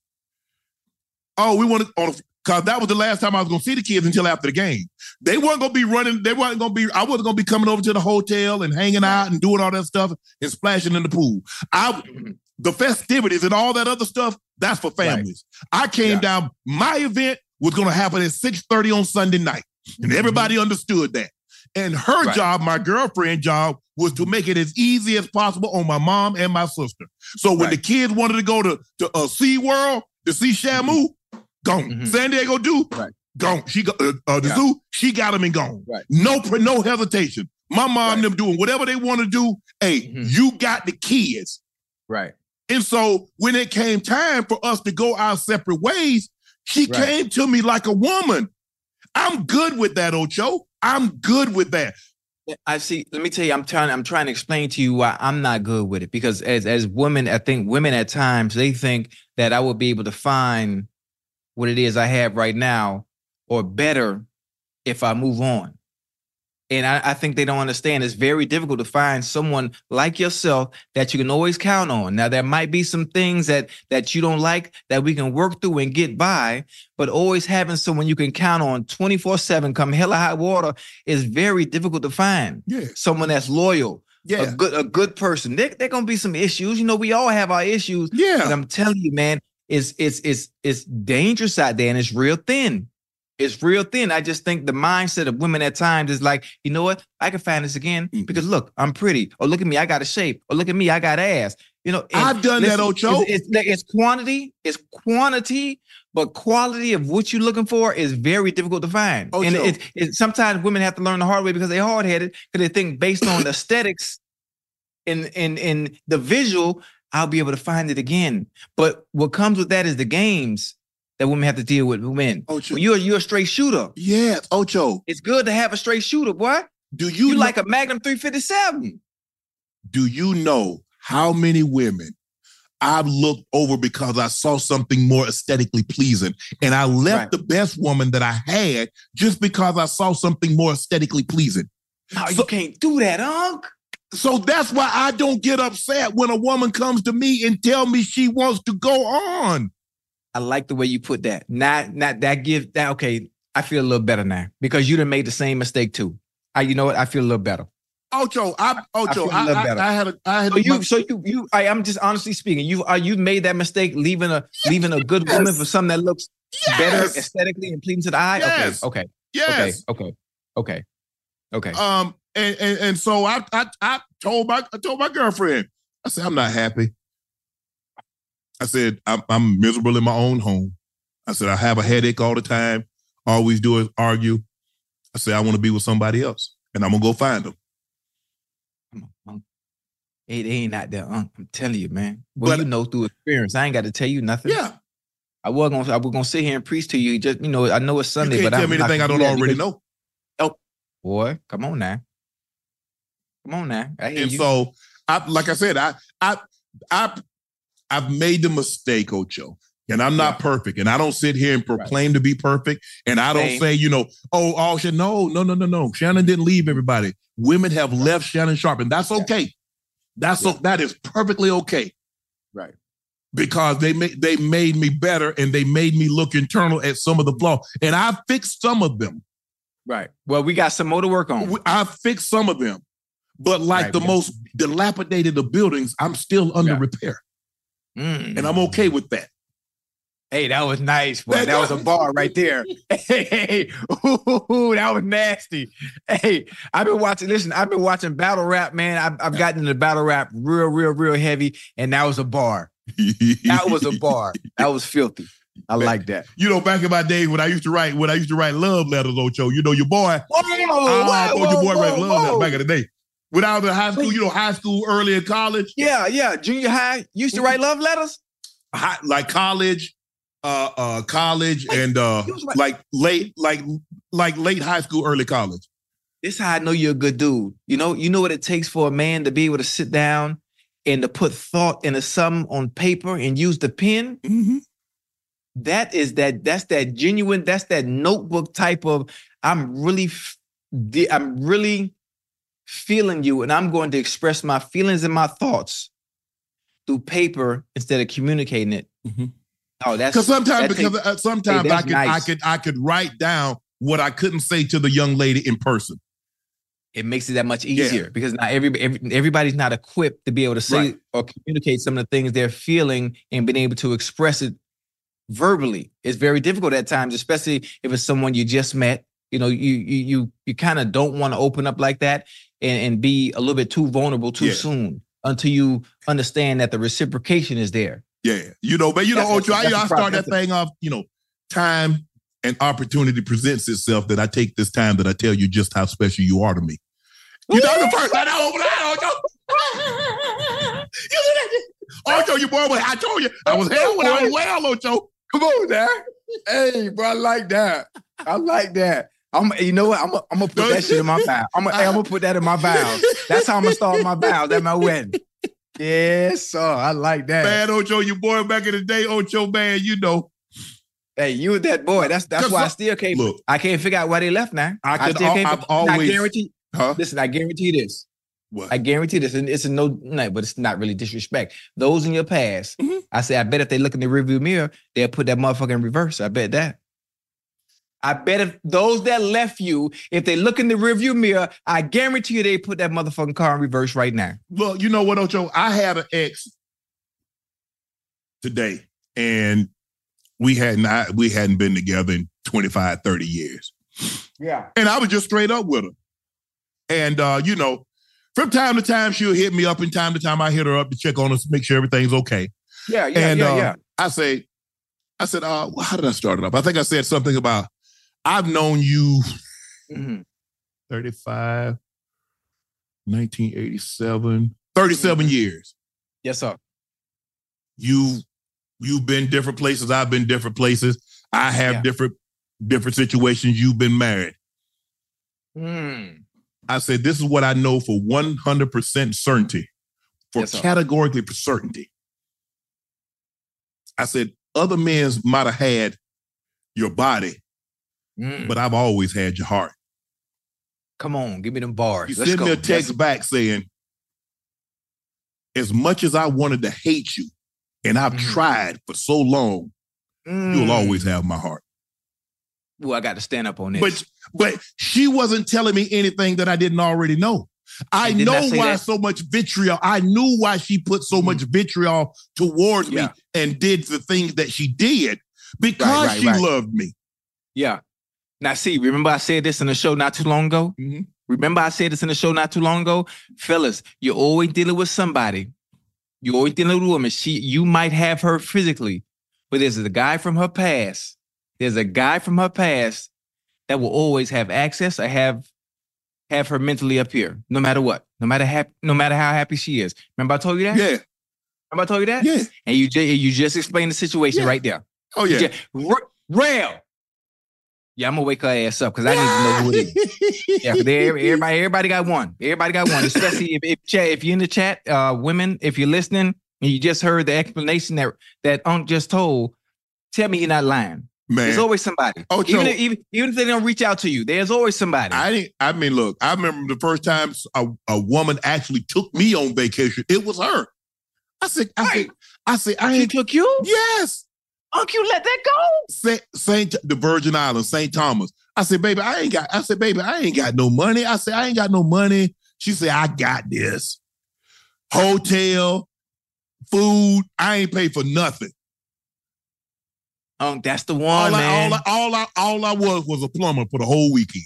Oh, we wanted on because that was the last time I was gonna see the kids until after the game. They weren't gonna be running, they weren't gonna be, I wasn't gonna be coming over to the hotel and hanging out and doing all that stuff and splashing in the pool. I mm-hmm. the festivities and all that other stuff, that's for Right. families. I came Yeah. down, my event was gonna happen at 6:30 on Sunday night. And everybody understood that. And her Mm-hmm. Right. job, my girlfriend job, was to make it as easy as possible on my mom and my sister. So when Right. the kids wanted to go to, to uh, SeaWorld to see Shamu, gone. Mhm. San Diego do, Right. gone. She got uh, uh, the Yeah. zoo, she got them and gone. Right. No, no hesitation. My mom them doing whatever they want to do. Hey, Mhm. you got the kids. Right. And so when it came time for us to go our separate ways, she Right. came to me like a woman. I'm good with that, Ocho. I'm good with that. I see. Let me tell you, I'm trying. I'm trying to explain to you why I'm not good with it. Because as as women, I think women at times they think that I will be able to find what it is I have right now, or better, if I move on. And I, I think they don't understand. It's very difficult to find someone like yourself that you can always count on. Now there might be some things that that you don't like that we can work through and get by, but always having someone you can count on 24/7, come hell or high water, is very difficult to find. Yeah. Someone that's loyal, Yeah. a good a good person. There there gonna be some issues. You know, we all have our issues. But Yeah. I'm telling you, man, it's it's it's it's dangerous out there and it's real thin. It's real thin. I just think the mindset of women at times is like, you know what? I can find this again Mhm. because look, I'm pretty. Or look at me, I got a shape. Or look at me, I got ass. You know, I've done that, Ocho. It's, it's, it's quantity, it's quantity, but quality of what you're looking for is very difficult to find. and Ocho. it, it, sometimes women have to learn the hard way because they're hard headed because they think based on the aesthetics and in in the visual, I'll be able to find it again. But what comes with that is the games that women have to deal with women. Ocho. When you're you're a straight shooter. Yes, Ocho. It's good to have a straight shooter, boy. Do you, You, know- like a Magnum 357. do you know how many women I've looked over because I saw something more aesthetically pleasing? And I left Right. the best woman that I had just because I saw something more aesthetically pleasing. No, So- you can't do that, Unc. So that's why I don't get upset when a woman comes to me and tell me she wants to go on. I like the way you put that. Not not that give that okay. I feel a little better now because you done made the same mistake too. I, you know what? I feel a little better. Ocho, I Ocho, feel a I, I, better. I had a I had So a, you, so you, you. I, I'm just honestly speaking. You, are you made that mistake leaving a leaving a good woman for something that looks better aesthetically and pleasing to the eye? Yes. Okay, okay, yes. okay, okay, okay, okay. Um, and, and and so I I I told my I told my girlfriend, I said, I'm not happy. I said, I'm I'm miserable in my own home. I said, I have a headache all the time. Always do is argue. I said, I want to be with somebody else. And I'm gonna go find them. Come on, Unc. It ain't out there, Unc. I'm telling you, man. Well, But- you know through experience. I ain't got to tell you nothing. Yeah. I was gonna, I was gonna sit here and preach to you. Just you know, I know it's You Sunday, can't but tell I'm me anything I don't do already because- know. Oh, boy, come on now. Come on now. I hear And you. so I like I said, I I I I've made the mistake, Ocho. And I'm not perfect. And I don't sit here and proclaim to be perfect. And I don't Same. say, you know, oh, oh all shit. no, no, no, no, no. Shannon didn't leave everybody. Women have left Shannon Sharpe, and that's Yeah. okay. That's Yeah. o- that is perfectly okay. Right. Because they made they made me better and they made me look internal at some of the flaws. And I fixed some of them. Right. Well, we got some more to work on. I fixed some of them. But like Right, the most dilapidated of buildings, I'm still under Yeah. repair. Mm. And I'm okay with that. Hey, that was nice, boy. That- That was a bar right there. Hey, ooh, that was nasty. Hey, I've been watching. Listen, I've been watching battle rap, man. I've, I've gotten into battle rap real, real, real heavy, and that was a bar. That was a bar. That was filthy. I like that. you know, back in my days when I used to write, when I used to write love letters, Ocho, you know, your boy, Whoa, I thought your boy write love letters back in the day. Was in high school, you know, high school, early in college, Yeah, yeah. Junior high used to write love letters. high, like college, uh, uh, college, and uh, right. like late, like like late high school, early college. This is how I know you're a good dude. You know, you know what it takes for a man to be able to sit down and to put thought into something on paper and use the pen. Mm-hmm. That is that. That's that genuine. That's that notebook type of. I'm really, I'm really feeling you, and I'm going to express my feelings and my thoughts through paper instead of communicating it. Mhm. Oh, that's Because sometimes, that because takes- uh, sometimes I that's could, I could, I could write down what I couldn't say to the young lady in person. it makes it that much Yeah. easier because not every, every everybody's not equipped to be able to say Right. or communicate some of the things they're feeling and being able to express it verbally. It's very difficult at times, especially if it's someone you just met. You know, you you you you kind of don't want to open up like that and, and be a little bit too vulnerable too Yeah. soon until you understand that the reciprocation is there. Yeah, you know, but you know, That's- Ocho, I, I start that thing off. You know, time and opportunity presents itself. That I take this time that I tell you just how special you are to me. You know, the first time I open that, Ocho. you know that? Ocho, you boy, I told you I was hell when I was well, Ocho. Come on, there. Hey, bro, I like that. I like that. I'm, you know what? I'm gonna I'm put that shit in my vow. I'm gonna, I'm gonna put that in my vows. That's how I'm gonna start my vows at my wedding. Yes, sir. I like that. Man, Ocho, you boy back in the day, Ocho, man, you know. Hey, you that boy. That's that's why I still can't. Look, I can't figure out why they left now. I could still can't. I've always- I guarantee. huh? Listen, I guarantee this. What? I guarantee this, and it's a no, no, but it's not really disrespect. Those in your past, Mhm. I say, I bet if they look in the rearview mirror, they'll put that motherfucker in reverse. I bet that. I bet if those that left you, if they look in the rearview mirror, I guarantee you they put that motherfucking car in reverse right now. Well, you know what, Ocho? I had an ex today, and we hadn't we hadn't been together in 25, 30 years. Yeah. And I was just straight up with her. And uh, you know, from time to time, she'll hit me up, and time to time I hit her up to check on us, make sure everything's okay. Yeah, yeah, and yeah, uh, yeah. I say, I said, uh, how did I start it up? I think I said something about I've known you Mhm. 35, 1987, 37 years. Yes, sir. You you've been different places, I've been different places. I have Yeah. different different situations. You've been married. Mm. I said, this is what I know for 100% certainty, for Yes, categorically for certainty. I said, other men might have had your body, Mm. but I've always had your heart. Come on, give me them bars. You Let's sent go. me a text back saying, as much as I wanted to hate you, and I've Mhm. tried for so long, Mm. you'll always have my heart. Well, I got to stand up on this. But but she wasn't telling me anything that I didn't already know. I And did not know say why that- so much vitriol. I knew why she put so Mhm. much vitriol towards Yeah. me and did the things that she did because right, she right. loved me. Yeah. Now, see, remember I said this in the show not too long ago? Mhm. Remember I said this in the show not too long ago? Fellas, you're always dealing with somebody. You're always dealing with a woman. She, you might have her physically, but there's a guy from her past. There's a guy from her past that will always have access or have have her mentally up here, no matter what, no matter hap- no matter how happy she is. Remember I told you that? Yeah, Remember I told you that? yeah. And you just you just explained the situation Yeah. right there. Oh yeah. Yeah, r- rail. Yeah, I'm gonna wake her ass up because I need to know who it is. Yeah, they- everybody, everybody got one. Everybody got one. Especially if if, chat, if you're in the chat, uh, women, if you're listening and you just heard the explanation that that Unc just told, tell me you're not lying. Man, There's always somebody. Oh, even, if, even even if they don't reach out to you, there's always somebody. I didn't. I mean, look. I remember the first time a, a woman actually took me on vacation. It was her. I said. I said. I said. I she ain't. took you, Yes. Unc. You let that go. Saint, Saint the Virgin Islands, St. Thomas. I said, baby, I ain't got. I said, baby, I ain't got no money. I said, I ain't got no money. She said, I got this. Hotel, food. I ain't pay for nothing. Unc, that's the one, All I, man. all, I, all I, all I was was a plumber for the whole weekend.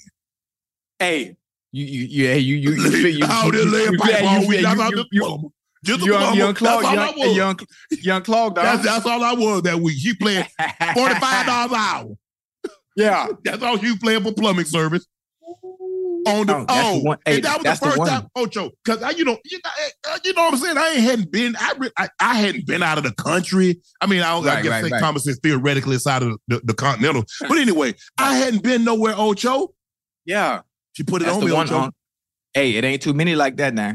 hey, you, you, yeah, you, you, you, you, you, I did lay a you- pipe yeah, all you- week. yeah, That's you- all you- just you- plumber. Just a Young, plumber. young Claude, That's all I young, was. young, young Claude, dog. That's, that's all I was that week. She playing forty five dollars an hour. yeah. That's all you was playing for plumbing service. on the Oh, oh, the and that was that's the the first one. time, Ocho, because I, you know, you know, uh, you know what I'm saying. I ain't hadn't been, I, re- I, I hadn't been out of the country. I mean, I, I guess right, St. right. Thomas is theoretically side of the, the continental, but anyway, I hadn't been nowhere. Ocho, Yeah. she put it That's on me. Ocho. on. Hey, it ain't too many like that now.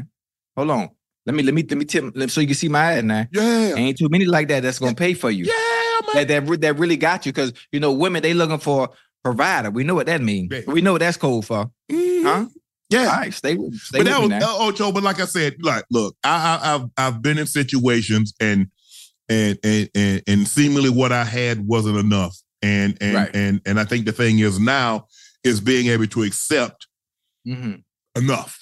Hold on. Let me let me let me tip so you can see my ad now. yeah, Ain't too many like that that's gonna pay for you. yeah, man. That that, that really got you because you know women they looking for provider. We know what that means. Yeah. We know what that's code for. Mhm. Huh? Yeah, All right, stay with stay but that me was now. uh, Ocho. But like I said, like, look, I, I, I've I've been in situations and and and and and seemingly what I had wasn't enough. And and Right. and and I think the thing is now is being able to accept Mhm. enough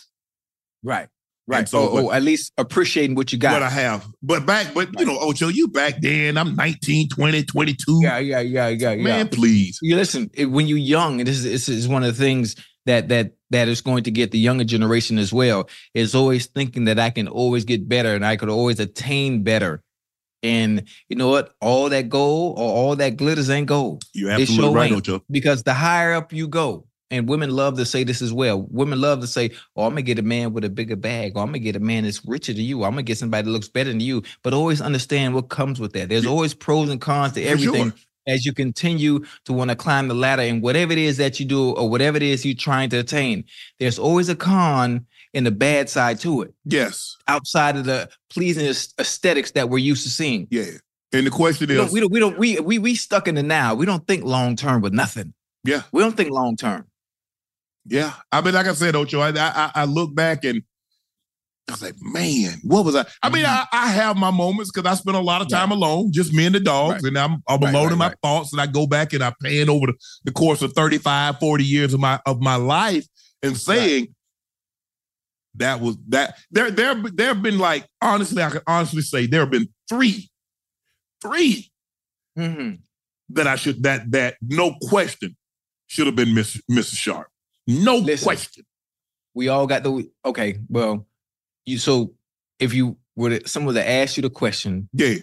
Right. Right. And so, oh, oh but- oh, at least appreciating what you got. what I have. But back, but you know, Ocho, you back then, I'm 19, 20, 22. yeah, yeah, yeah, yeah, yeah. Man, please. you listen it- when you're young this is, this is one of the things that that that is going to get the younger generation as well is always thinking that i can always get better and i could always attain better and you know what all that gold or all that glitters ain't gold You're It absolutely sure right. Ocho. because the higher up you go and women love to say this as well women love to say oh i'm gonna get a man with a bigger bag or i'm gonna get a man that's richer than you i'm gonna get somebody that looks better than you but always understand what comes with that there's Yeah. always pros and cons to everything sure. as you continue to want to climb the ladder and whatever it is that you do or whatever it is you're trying to attain, there's always a con and a bad side to it Yes. outside of the pleasing aesthetics that we're used to seeing. Yeah. And the question We is, don't, we don't, we don't, we, we, we stuck in the now. We don't think long term with nothing. Yeah. We don't think long term. Yeah. I mean, like I said, Ocho, I, I I look back and I was like, man, what was I? I mean, I, I have my moments because I spend a lot of time alone, just me and the dogs, Right. and I'm I'm Right, alone right, in my right. thoughts, and I go back and I pan over the, the course of 35, 40 years of my of my life and saying that was that there there there have been like honestly, I can honestly say there have been three, three Mhm. that I should that that no question should have been Miss Mrs. Sharpe. No Listen. question. We all got the, okay, well, you, so if you were to, someone to ask you the question, Yeah.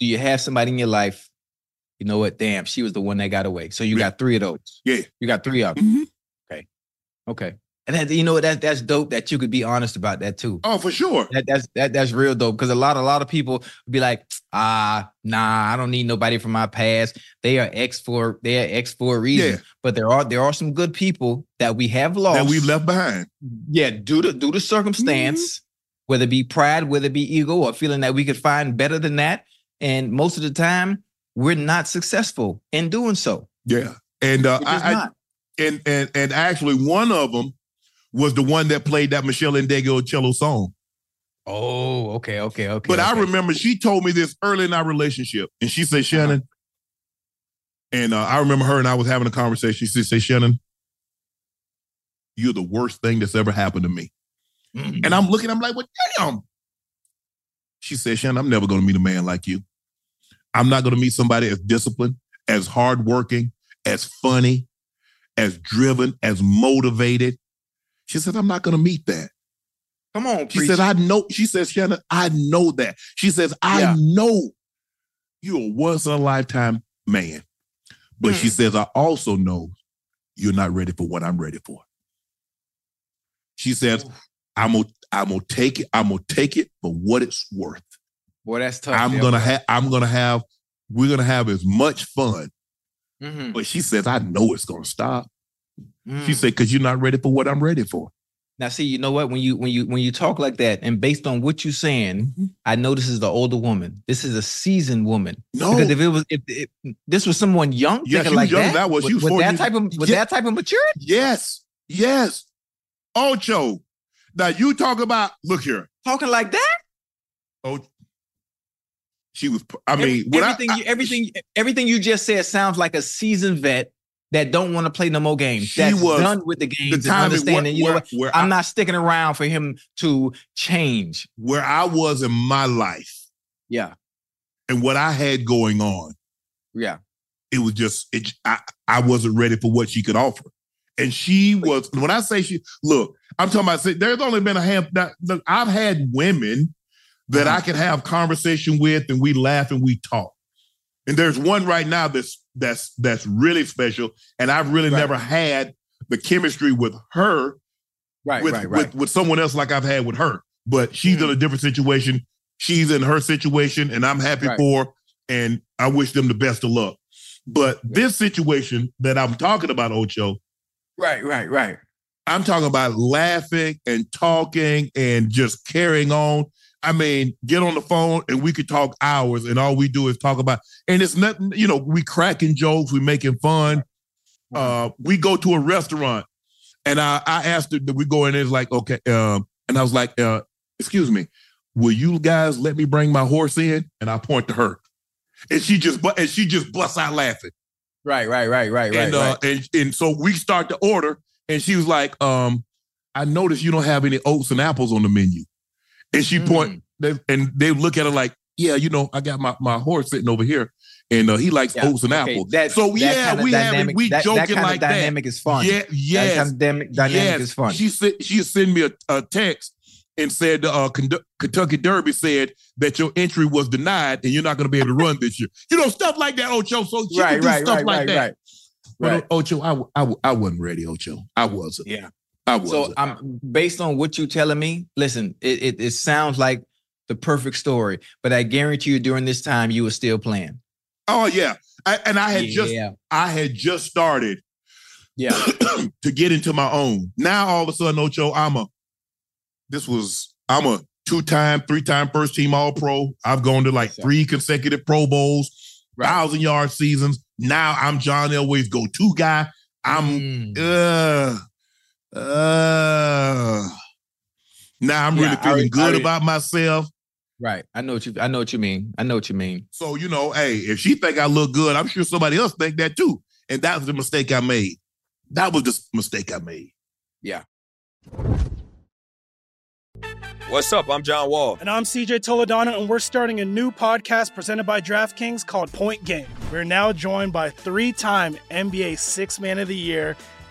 do you have somebody in your life? You know what? Damn, she was the one that got away. So you Yeah. got three of those. Yeah. You got three of them. Mhm. Okay. And that, you know? That that's dope that you could be honest about that too. Oh, for sure. That that's that that's real dope because a lot a lot of people would be like, ah, nah, I don't need nobody from my past. They are X for they are X for a reason. Yeah. But there are there are some good people that we have lost That we've left behind. yeah, due to due to circumstance, whether it be pride, whether it be ego, or feeling that we could find better than that. And most of the time, we're not successful in doing so. Yeah. And uh, I, I and and and actually one of them was the one that played that Meshell Ndegeocello song. Oh, okay, okay, okay. But I remember she told me this early in our relationship, and she said, Shannon, and uh, I remember her and I was having a conversation. She said, Shannon, you're the worst thing that's ever happened to me. Mm. And I'm looking, I'm like, well, damn. She said, Shannon, I'm never going to meet a man like you. I'm not going to meet somebody as disciplined, as hardworking, as funny, as driven, as motivated. She said, I'm not going to meet that. Come on, She preach. said, I know. She says, Shannon, I know that. She says, I Yeah. know you're a once in a lifetime man. But she Hmm. says, I also know you're not ready for what I'm ready for. She says, I'm gonna, I'm gonna take it, I'm gonna take it for what it's worth. Boy, that's tough. I'm gonna have, I'm gonna have, we're gonna have as much fun. Mhm. But she says, I know it's gonna stop. Mm. She said, because you're not ready for what I'm ready for. Now, see, you know what? When you when you when you talk like that, and based on what you're saying, Mm-hmm. I know this is the older woman. This is a seasoned woman. No, Because if it was if, if this was someone young, Yeah, thinking she was like young, that, that was- with, she with that type of with Yeah. that type of maturity. yes, yes. Ocho. Now you talk about, look here. Talking like that, Oh, she was. I mean, Every- I- everything I- you, everything everything you just said sounds like a seasoned vet that don't want to play no more games. She That's was- done with the games the time is where, you know what? where I'm I, not sticking around for him to change. where I was in my life Yeah, and what I had going on. yeah. It was just it. I, I wasn't ready for what she could offer, and she was. When I say she, look, I'm talking about. There's only been a hand. Look, I've had women that Uh-huh. I could have conversation with, and we laugh and we talk. And there's one right now that's that's that's really special, and I've really Right. never had the chemistry with her Right, with, right, right. with with someone else like I've had with her. But she's in mm-hmm. a different situation. She's in her situation, and I'm happy Right. for her, and I wish them the best of luck. But this situation that I'm talking about, Ocho, right, right, right. I'm talking about laughing and talking and just carrying on. I mean, get on the phone and we could talk hours, and all we do is talk about. And it's nothing, you know, we cracking jokes, we making fun. Uh, we go to a restaurant, and I, I asked her, we go in it's like, okay, um, and I was like, uh, excuse me, will you guys let me bring my horse in? And I point to her, and she just, bu- and she just busts out laughing Right, right, right, right, right. and uh, right. and and so we start to order, and she was like, um, I noticed you don't have any oats and apples on the menu, and she point, they, and they look at her like, yeah, you know, I got my my horse sitting over here, and uh, he likes Yeah, oats and okay, apples. that- so that yeah, kind of we having we that- that joking kind of like that. dynamic is fun. Yeah, That yes, kind of dynamic, dynamic yes. is fun. She said she sent me a, a text and said uh, Kentucky Derby said that your entry was denied and you're not going to be able to run this year. You know, stuff like that, Ocho. So she right, can do right, stuff right, like right, that. right. But Right. Ocho, I, I, I wasn't ready, Ocho. I wasn't. Yeah. I. So I'm based on what you're telling me. Listen, it, it it sounds like the perfect story, but I guarantee you during this time you were still playing. oh yeah, I, and I had just I had just started yeah, to get into my own. Now all of a sudden, Ocho, I'm a. This was I'm a two time, three time first team All Pro. I've gone to like three consecutive Pro Bowls, Right. thousand yard seasons. Now I'm John Elway's go to guy. I'm Mm. uh uh. Now I'm Yeah, really feeling re- I good re- about myself. right. I know what you. I know what you mean. I know what you mean. So you know, hey, if she think I look good, I'm sure somebody else think that too. And that was the mistake I made. That was the mistake I made. Yeah. What's up? I'm John Wall. And I'm CJ Toledano, and we're starting a new podcast presented by DraftKings called Point Game. We're now joined by three time NBA Six Man of the Year,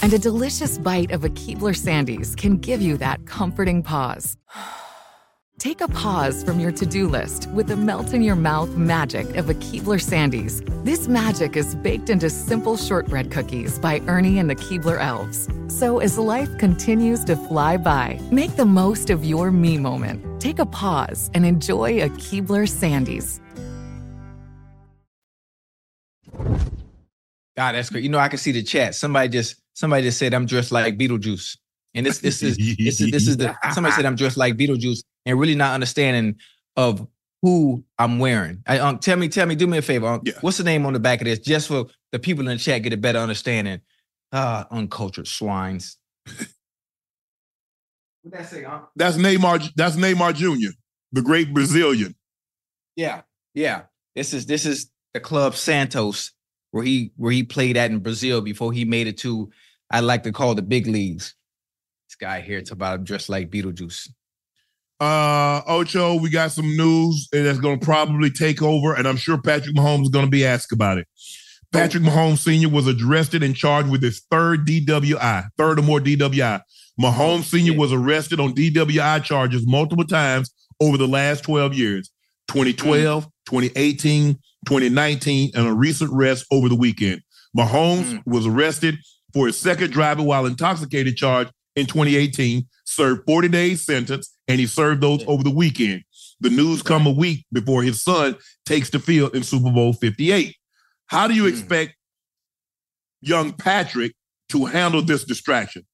And a delicious bite of a Keebler Sandies can give you that comforting pause. Take a pause from your to do list with the melt in your mouth magic of a Keebler Sandies. This magic is baked into simple shortbread cookies by Ernie and the Keebler Elves. So as life continues to fly by, make the most of your me moment. Take a pause and enjoy a Keebler Sandies. God, that's great. You know, I can see the chat. Somebody just somebody just said I'm dressed like Beetlejuice. And this this is this is this is the somebody said I'm dressed like Beetlejuice. and really not understanding of who I'm wearing. I, um, tell me, tell me, do me a favor. Um, Yeah. What's the name on the back of this? Just for the people in the chat get a better understanding. Ah, uncultured swines. what that say, huh? That's Neymar. That's Neymar Jr., the great Brazilian. Yeah, yeah. This is this is the club Santos where he where he played at in Brazil before he made it to I like to call the big leagues. This guy here it's about dressed like Beetlejuice. Uh, Ocho, we got some news that's going to probably take over, and I'm sure Patrick Mahomes is going to be asked about it. Patrick Mahomes Sr. was arrested and charged with his third DWI, third or more DWI. Mahomes Sr. was arrested on DWI charges multiple times over the last 12 years 2012, 2018, 2019, and a recent arrest over the weekend. Mahomes was arrested for his second driving while intoxicated charge in 2018, served 40 days sentence, and he served those over the weekend. The news come a week before his son takes the field in Super Bowl 58. How do you expect young Patrick to handle this distraction?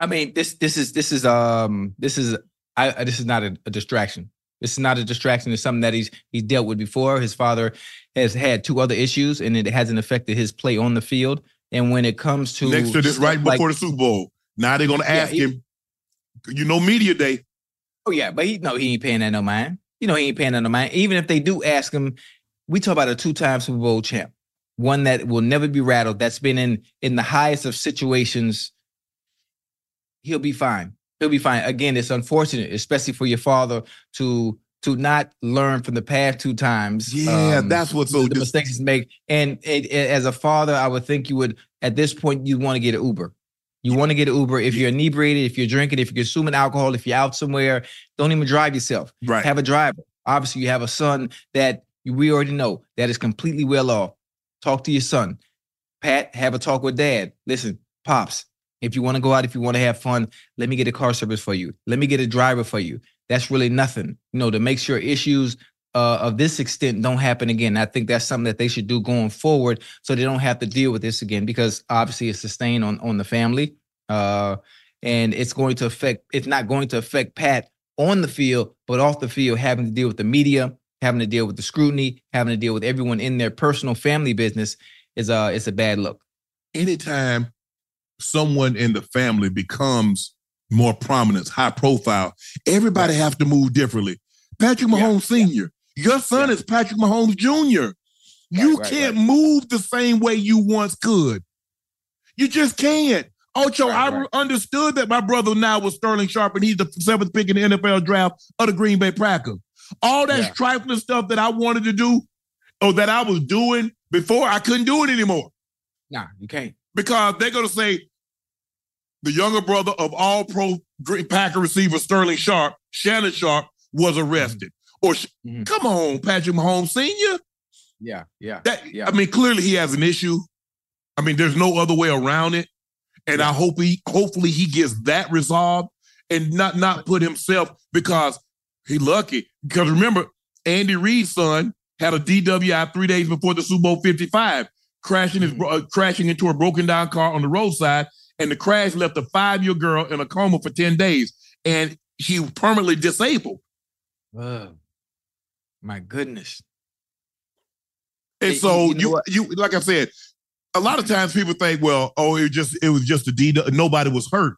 I mean, this this is this is um this is I I- this is not a, a distraction. This is not a distraction. It's something that he's he's dealt with before. His father has had two other issues, and it hasn't affected his play on the field. And when it comes to Next to this, right like- before the Super Bowl. Now they're going to Yeah, ask he- him, you know, media day. Oh yeah, but he no, he ain't paying that no mind. You know, he ain't paying that no mind. Even if they do ask him, we talk about a two-time Super Bowl champ, one that will never be rattled. That's been in in the highest of situations. He'll be fine. He'll be fine. Again, it's unfortunate, especially for your father to to not learn from the past two times. Yeah, um, that's what's so the dis- mistakes he's made. And it, it- as a father, I would think you would at this point you want to get an Uber. You want to get an Uber if you're inebriated, if you're drinking, if you're consuming alcohol, if you're out somewhere. Don't even drive yourself. Right. Have a driver. Obviously, you have a son that we already know that is completely well off. Talk to your son. Pat, have a talk with dad. Listen, pops. If you want to go out, if you want to have fun, let me get a car service for you. Let me get a driver for you. That's really nothing, you know, to make sure issues uh, of this extent don't happen again. I think that's something that they should do going forward, so they don't have to deal with this again. Because obviously, it's a stain on on the family, uh, and it's going to affect. It's not going to affect Pat on the field, but off the field, having to deal with the media, having to deal with the scrutiny, having to deal with everyone in their personal family business is uh, it's a bad look. anytime someone in the family becomes more prominence, high profile, everybody have to move differently. Patrick Mahomes Sr., your son is Patrick Mahomes Jr. You right, can't move the same way you once could. You just can't. Ocho, I understood that my brother now was Sterling Sharpe and he's the seventh pick in the NFL draft of the Green Bay Packers. All that trifling stuff that I wanted to do or that I was doing before, I couldn't do it anymore Nah, you can't. because they're going to say the younger brother of all pro Packer receiver Sterling Sharpe, Shannon Sharpe, was mm-hmm. arrested. Or sh- mm-hmm. come on, Patrick Mahomes Sr. Yeah, yeah. That I mean, clearly he has an issue. I mean, there's no other way around it. And I hope he hopefully he gets that resolved and not not put himself because he lucky. Because remember, Andy Reid's son had a DWI three days before the Super Bowl 55, crashing his mm-hmm. bro- uh, crashing into a broken down car on the roadside, and the crash left a five year girl in a coma for 10 days, and he was permanently disabled. Oh, my goodness. And Hey, so you, you, you like I said, a lot of times people think, well, oh, it was just it was just a D. Nobody was hurt.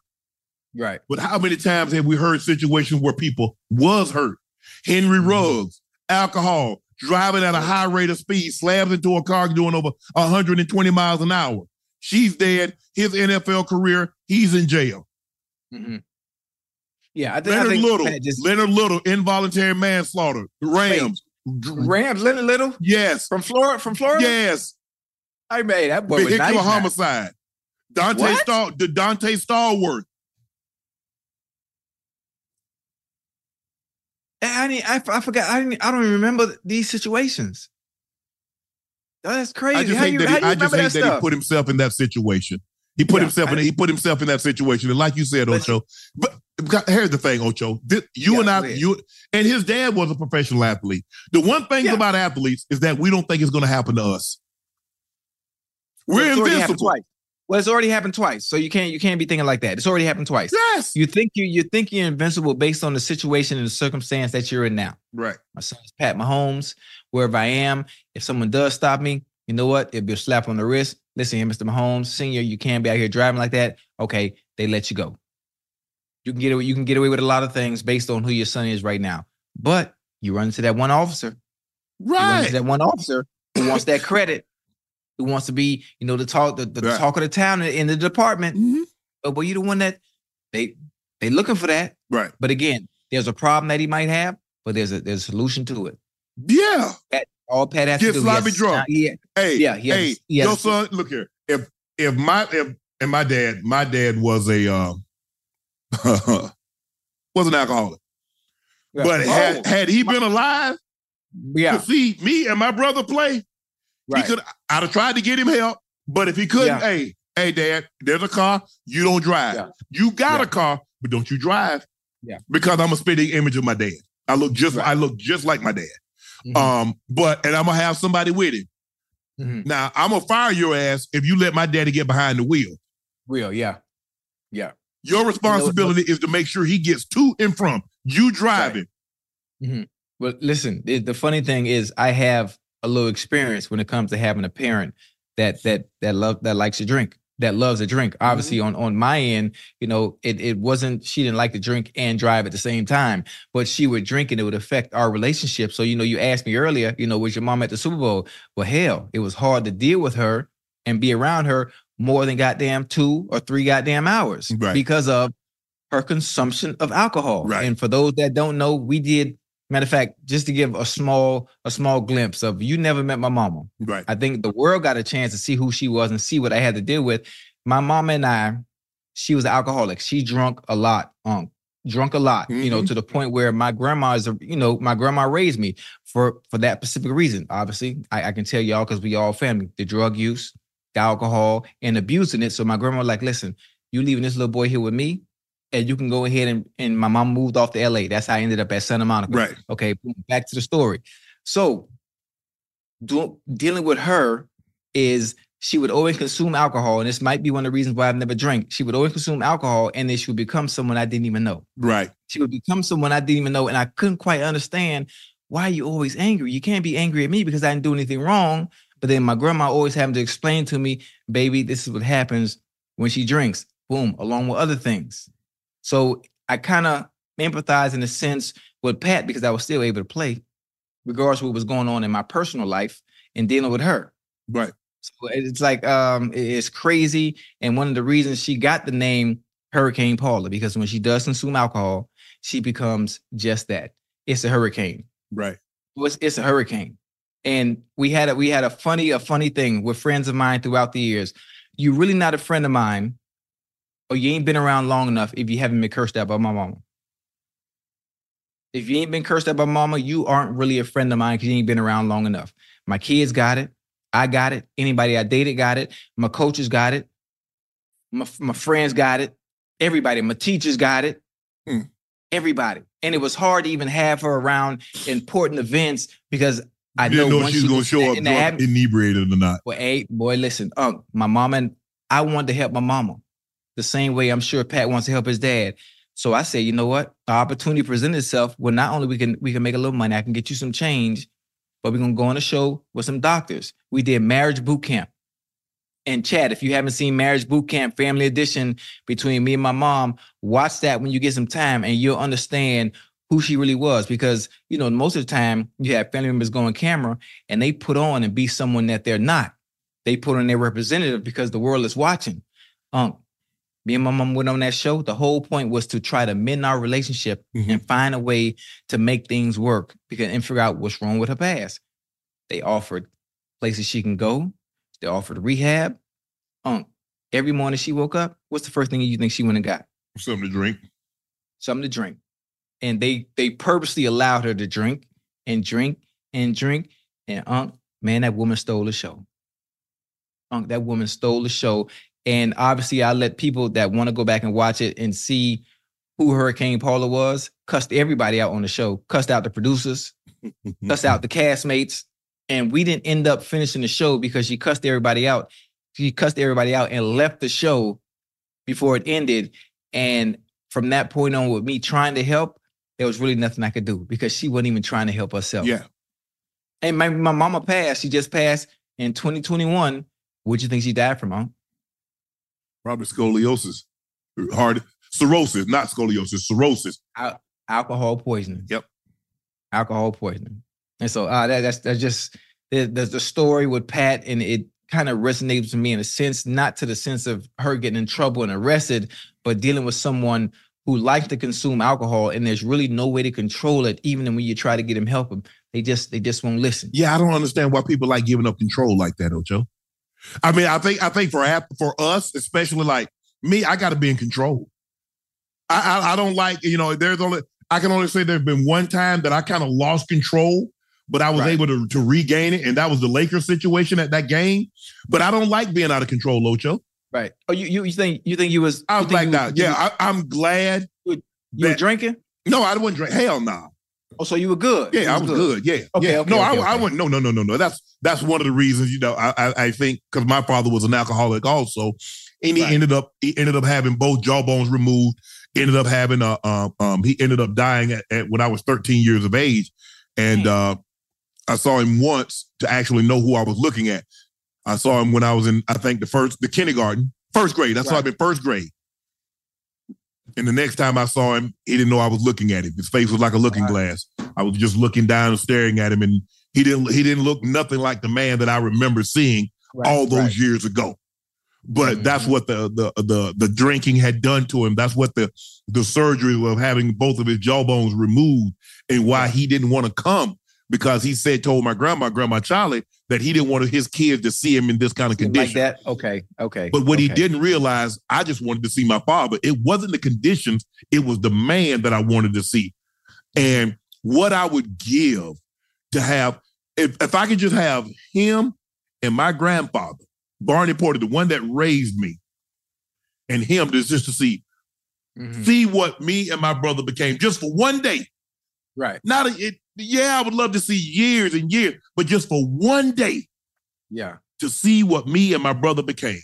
Right. But how many times have we heard situations where people was hurt? Henry Mm-hmm. Ruggs, alcohol, driving at a high rate of speed, slams into a car doing over 120 miles an hour. She's dead. His NFL career, he's in jail. Mm-hmm. Yeah, I think, I Leonard think Little, just Leonard Little, involuntary manslaughter. The Rams. Rams, Leonard Little Yes. from Florida. From Florida. Yes. I made that boy Vehicular nice. now. homicide. Dante What? Star, the Donté Stallworth. I I, I forgot. I didn't. I don't even remember these situations. That's crazy. I just how hate you, that, he, I just hate that that, he put himself in that situation. He put Yeah, himself in he put himself in that situation. And like you said, Ocho, but but here's the thing, Ocho. This, you and I, you and his dad was a professional athlete. The one thing about athletes is that we don't think it's gonna happen to us. We're happened invincible. twice. Well, it's already happened twice, so you can't you can't be thinking like that. It's already happened twice. Yes. You think you you think you're invincible based on the situation and the circumstance that you're in now. Right. My son's Pat Mahomes. Wherever I am, if someone does stop me, you know what? It'll be a slap on the wrist. Listen here, Mr. Mahomes, senior, you can't be out here driving like that. Okay, they let you go. You can get away, you can get away with a lot of things based on who your son is right now. But you run into that one officer. You run Right. into that one officer who wants that credit, who wants to be, you know, the talk, the, the Right. talk of the town in the department. Mhm. But boy, you the one that they they looking for that. Right. But again, there's a problem that he might have, but there's a there's a solution to it. Yeah. Pat, all Pat has Get to do. sloppy to drunk. sound- Yeah, Hey, Yeah, he has- hey, he your son, look here. If if my if and my dad, my dad was a um was an alcoholic. Yeah. But Oh, had had he been alive yeah, to see me and my brother play, right. he could I'd have tried to get him help. But if he couldn't, Yeah. hey, hey, dad, there's a car, you don't drive. Yeah. You got a car, but don't you drive. Yeah. Because I'm a spitting image of my dad. I look just Right. I look just like my dad. Mhm. Um, but and I'm gonna have somebody with him. Mhm. Now I'm gonna fire your ass if you let my daddy get behind the wheel. Real, yeah, yeah. Your responsibility is to make sure he gets to and from you driving. Well, listen, the, the funny thing is, I have a little experience when it comes to having a parent that that that love that likes to drink, that loves a drink. Obviously, mm-hmm. on on my end, you know, it it wasn't she didn't like to drink and drive at the same time, but she would drink and it would affect our relationship. So, you know, you asked me earlier, you know, was your mom at the Super Bowl? Well, hell, it was hard to deal with her and be around her more than goddamn two or three goddamn hours Right. because of her consumption of alcohol. Right. And for those that don't know, we did matter of fact, just to give a small a small glimpse of you never met my mama. Right. I think the world got a chance to see who she was and see what I had to deal with. My mama and I, she was an alcoholic. She drunk a lot, um, drunk a lot, you know, Mhm. to the point where my grandma is, a, you know, my grandma raised me for for that specific reason. Obviously, I, I can tell y'all because we all family, the drug use, the alcohol, and abusing it. So my grandma was like, listen, you leaving this little boy here with me, and you can go ahead and and my mom moved off to LA. That's how I ended up at Santa Monica. Right. Okay, back to the story. So, do, dealing with her is she would always consume alcohol, and this might be one of the reasons why I've never drank. She would always consume alcohol, and then she would become someone I didn't even know. Right. She would become someone I didn't even know, and I couldn't quite understand why you always angry. You can't be angry at me because I didn't do anything wrong. But then my grandma always having to explain to me, baby, this is what happens when she drinks. Boom, along with other things. So I kind of empathize in a sense with Pat because I was still able to play, regardless of what was going on in my personal life and dealing with her. Right. So it's like um it's crazy. And one of the reasons she got the name Hurricane Paula, because when she does consume alcohol, she becomes just that. It's a hurricane. Right. It's, it's a hurricane. And we had a we had a funny, a funny thing with friends of mine throughout the years. You're really not a friend of mine, or you ain't been around long enough if you haven't been cursed out by my mama. If you ain't been cursed out by mama, you aren't really a friend of mine because you ain't been around long enough. My kids got it. I got it. Anybody I dated got it. My coaches got it. My, my friends got it. Everybody, my teachers got it. Hmm. Everybody. And it was hard to even have her around important events because I Didn't know, know once she gonna show up in drunk, inebriated or not. well, hey, boy, listen, Unc, my mama and I wanted to help my mama the same way I'm sure Pat wants to help his dad. So I said, you know what? The opportunity presented itself. Well, not only we can we can make a little money, I can get you some change, but we're gonna go on a show with some doctors. We did marriage boot camp. And Chad, if you haven't seen Marriage Boot Camp Family Edition between me and my mom, watch that when you get some time and you'll understand who she really was. Because, you know, most of the time you have family members go on camera and they put on and be someone that they're not. They put on their representative because the world is watching. Um, me and my mom went on that show. The whole point was to try to mend our relationship Mhm. and find a way to make things work because and figure out what's wrong with her past. They offered places she can go. They offered rehab. Um, every morning she woke up, what's the first thing you think she went and got? Something to drink. Something to drink. And they they purposely allowed her to drink and drink and drink. And Unc, man, that woman stole the show. Unc, that woman stole the show. And obviously, I let people that want to go back and watch it and see who Hurricane Paula was, cussed everybody out on the show, cussed out the producers, cussed out the castmates. And we didn't end up finishing the show because she cussed everybody out. she cussed everybody out and left the show before it ended. And from that point on, with me trying to help, there was really nothing I could do because she wasn't even trying to help herself. Yeah. And my, my mama passed. She just passed in 2021. What you think she died from, huh? Probably scoliosis, hard cirrhosis, not scoliosis, cirrhosis. Al- alcohol poisoning. Yep. Alcohol poisoning. And so uh, that, that's that's just the, the story with Pat, and it kind of resonates with me in a sense, not to the sense of her getting in trouble and arrested, but dealing with someone who likes to consume alcohol, and there's really no way to control it, even when you try to get him help him. They just they just won't listen. Yeah, I don't understand why people like giving up control like that, Ocho. I mean, I think I think for for us, especially like me, I got to be in control. I, I I don't like you know. There's only I can only say there's been one time that I kind of lost control, but I was Right. able to to regain it, and that was the Lakers situation at that game. But I don't like being out of control, Locho. Right. Oh, you you, you think you think you was I was you blacked out. you Yeah, I, I'm glad. you were that- drinking? No, I wouldn't drink. Hell no. Oh, so you were good. Yeah, I was was good. Yeah. Okay, yeah. okay, no, okay, I, I okay. wouldn't. No, no, no, no, no. That's that's one of the reasons. You know, I I, I think because my father was an alcoholic also, and he Right. ended up he ended up having both jawbones removed. Ended up having a um, um he ended up dying at, at when I was 13 years of age, and uh I saw him once to actually know who I was looking at. I saw him when I was in I think the first the kindergarten first grade. That's why I've been first grade. And the next time I saw him, he didn't know I was looking at him. His face was like a looking glass. I was just looking down and staring at him, and he didn't he didn't look nothing like the man that I remember seeing Right, all those right. years ago. But Mhm. that's what the, the the the drinking had done to him. That's what the the surgery of having both of his jawbones removed, and why he didn't want to come because he said told my grandma, Grandma Charlie, that he didn't want his kids to see him in this kind of condition. Like that? Okay. Okay. But what he didn't realize, I just wanted to see my father. It wasn't the conditions, it was the man that I wanted to see. And what I would give to have, if, if I could just have him and my grandfather, Barney Porter, the one that raised me, and him just, just to see, Mhm. see what me and my brother became just for one day. Right. Not a, it, yeah, I would love to see years and years, but just for one day Yeah. to see what me and my brother became.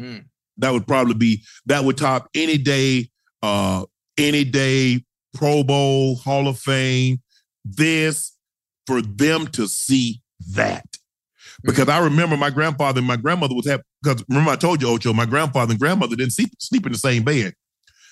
Mm. That would probably be that would top any day, uh, any day Pro Bowl, Hall of Fame. This for them to see that. Because I remember my grandfather and my grandmother was having because remember I told you, Ocho, my grandfather and grandmother didn't sleep, sleep in the same bed.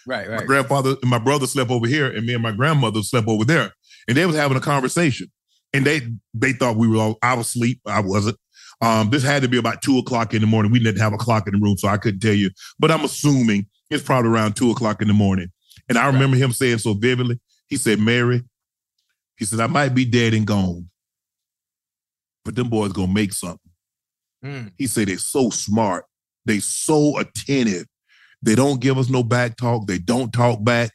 Right. My grandfather and my brother slept over here, and me and my grandmother slept over there. And they was having a conversation. And they they thought we were all I was asleep. I wasn't. Um, this had to be about two o'clock in the morning. We didn't have a clock in the room, so I couldn't tell you. But I'm assuming it's probably around two o'clock in the morning. And I remember him saying so vividly, he said, Mary, he said, I might be dead and gone, but them boys gonna make something. Mm. He said they're so smart. They so attentive. They don't give us no back talk. They don't talk back.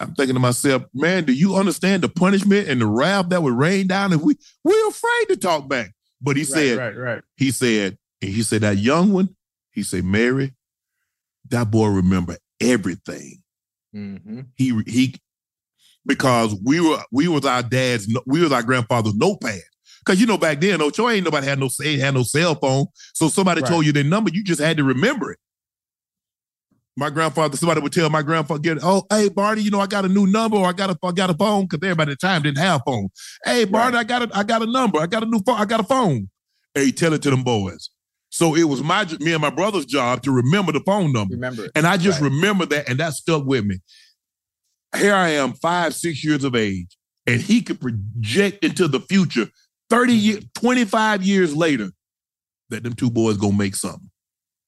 I'm thinking to myself, man, do you understand the punishment and the wrath that would rain down if we we're afraid to talk back? But he said, right. Right. he said, and he said that young one, he said, Mary, that boy remember everything. Mm-hmm. He he because we were we was our dad's we was our grandfather's notepad. Cause you know back then, Ocho ain't nobody had no ain't had no cell phone. So somebody Right. told you their number, you just had to remember it. My grandfather, somebody would tell my grandfather, get, oh, hey Barney, you know, I got a new number or I got a I got a phone, because everybody at the time didn't have phone. Hey, Barney, I got a I got a number, I got a new phone, I got a phone. Hey, tell it to them boys. So it was my me and my brother's job to remember the phone number. Remember. it. And I just Right. remember that, and that stuck with me. Here I am, five, six years of age, and he could project into the future 30 years, 25 years later, that them two boys gonna make something.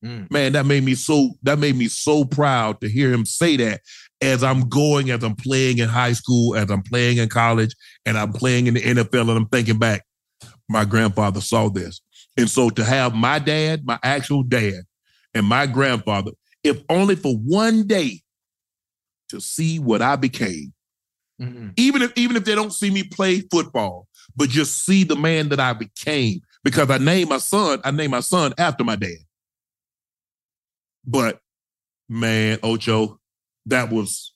Mm. Man, that made me so that made me so proud to hear him say that as I'm going, as I'm playing in high school, as I'm playing in college, and I'm playing in the NFL, and I'm thinking back, my grandfather saw this. And so to have my dad, my actual dad, and my grandfather, if only for one day, to see what I became, Mhm. even if even if they don't see me play football, but just see the man that I became. Because I named my son, I named my son after my dad. But man, Ocho, that was,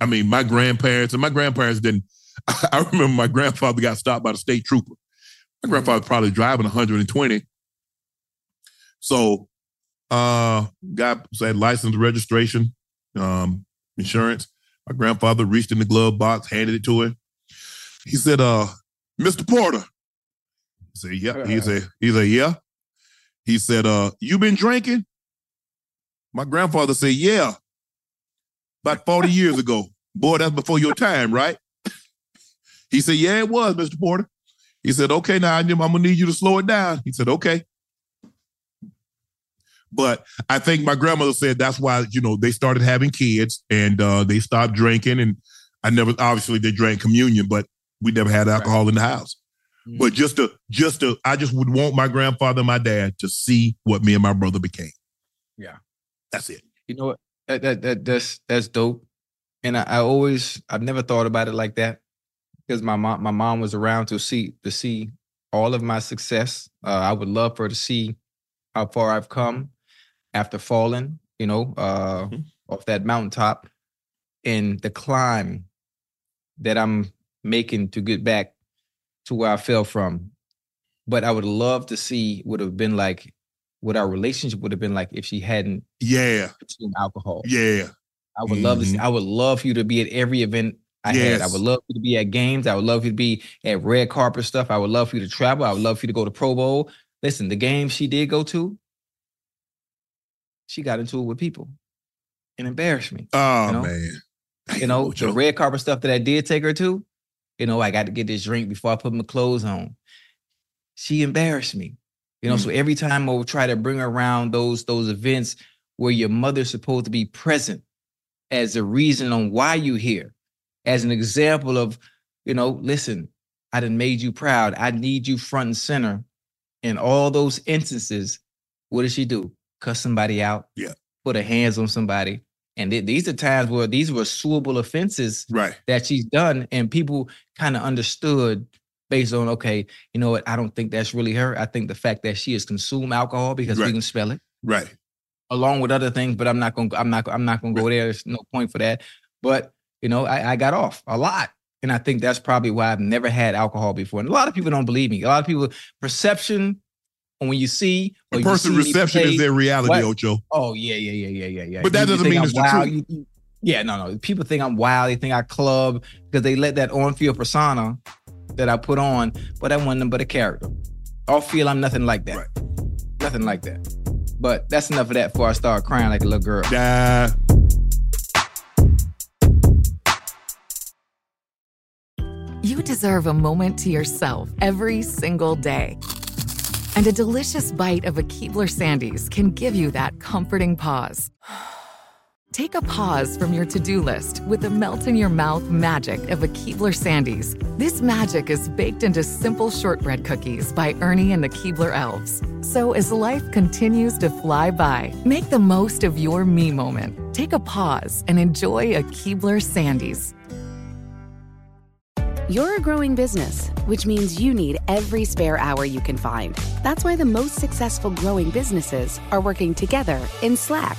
I mean, my grandparents and my grandparents didn't. I remember my grandfather got stopped by the state trooper. My grandfather was probably driving 120, So, uh, got said license, registration, um, insurance. My grandfather reached in the glove box, handed it to him. He said, "Uh, Mr. Porter." He said, "Yeah." He said, "He said, yeah." He said, "Uh, you been drinking?" My grandfather said, "Yeah." About forty years ago, boy, that's before your time, right? He said, "Yeah, it was, Mr. Porter." He said, "Okay, now I'm gonna need you to slow it down." He said, "Okay." But I think my grandmother said that's why you know they started having kids and uh, they stopped drinking. And I never obviously they drank communion, but we never had alcohol in the house. Mm-hmm. But just to just to I just would want my grandfather and my dad to see what me and my brother became. Yeah. That's it. You know what? That, that, that that's that's dope. And I, I always I've never thought about it like that because my mom my mom was around to see to see all of my success. Uh, I would love for her to see how far I've come after falling, you know, uh, off that mountaintop, and the climb that I'm making to get back to where I fell from. But I would love to see what it would have been like, what our relationship would have been like if she hadn't Yeah. consumed alcohol. Yeah. I would love to see, Mhm. I would love for you to be at every event I had. I would love for you to be at games. I would love for you to be at red carpet stuff. I would love for you to travel. I would love for you to go to Pro Bowl. Listen, the games she did go to, she got into it with people and embarrassed me. Oh you know? man. You know, the red carpet stuff that I did take her to, you know, I got to get this drink before I put my clothes on. She embarrassed me. You know, Mm. so every time I would try to bring around those those events where your mother's supposed to be present as a reason on why you here, as an example of, you know, listen, I done made you proud. I need you front and center. In all those instances, what does she do? Cuss somebody out. Yeah. Put her hands on somebody. And th- these are times where these were suable offenses Right. that she's done, and people kind of understood based on, okay, you know what? I don't think that's really her. I think the fact that she has consumed alcohol because we can spell it Right. along with other things, but I'm not gonna I'm not I'm not gonna go there. There's no point for that. But you know, I, I got off a lot. And I think that's probably why I've never had alcohol before. And a lot of people don't believe me. A lot of people perception and when you see or A you see reception play- is their reality, What? Ocho. Oh yeah, yeah, yeah, yeah, yeah, yeah. But that You- you doesn't think mean I'm it's the truth. you- you- yeah, no, no. People think I'm wild. They think I club because they let that on-field persona that I put on, but I wasn't but a character. Off feel I'm nothing like that. Nothing like that. But that's enough of that before I start crying like a little girl. Nah. You deserve a moment to yourself every single day. And a delicious bite of a Keebler Sandies can give you that comforting pause. Take a pause from your to do list with the melt in your mouth magic of a Keebler Sandies. This magic is baked into simple shortbread cookies by Ernie and the Keebler Elves. So as life continues to fly by, make the most of your me moment. Take a pause and enjoy a Keebler Sandies. You're a growing business, which means you need every spare hour you can find. That's why the most successful growing businesses are working together in Slack.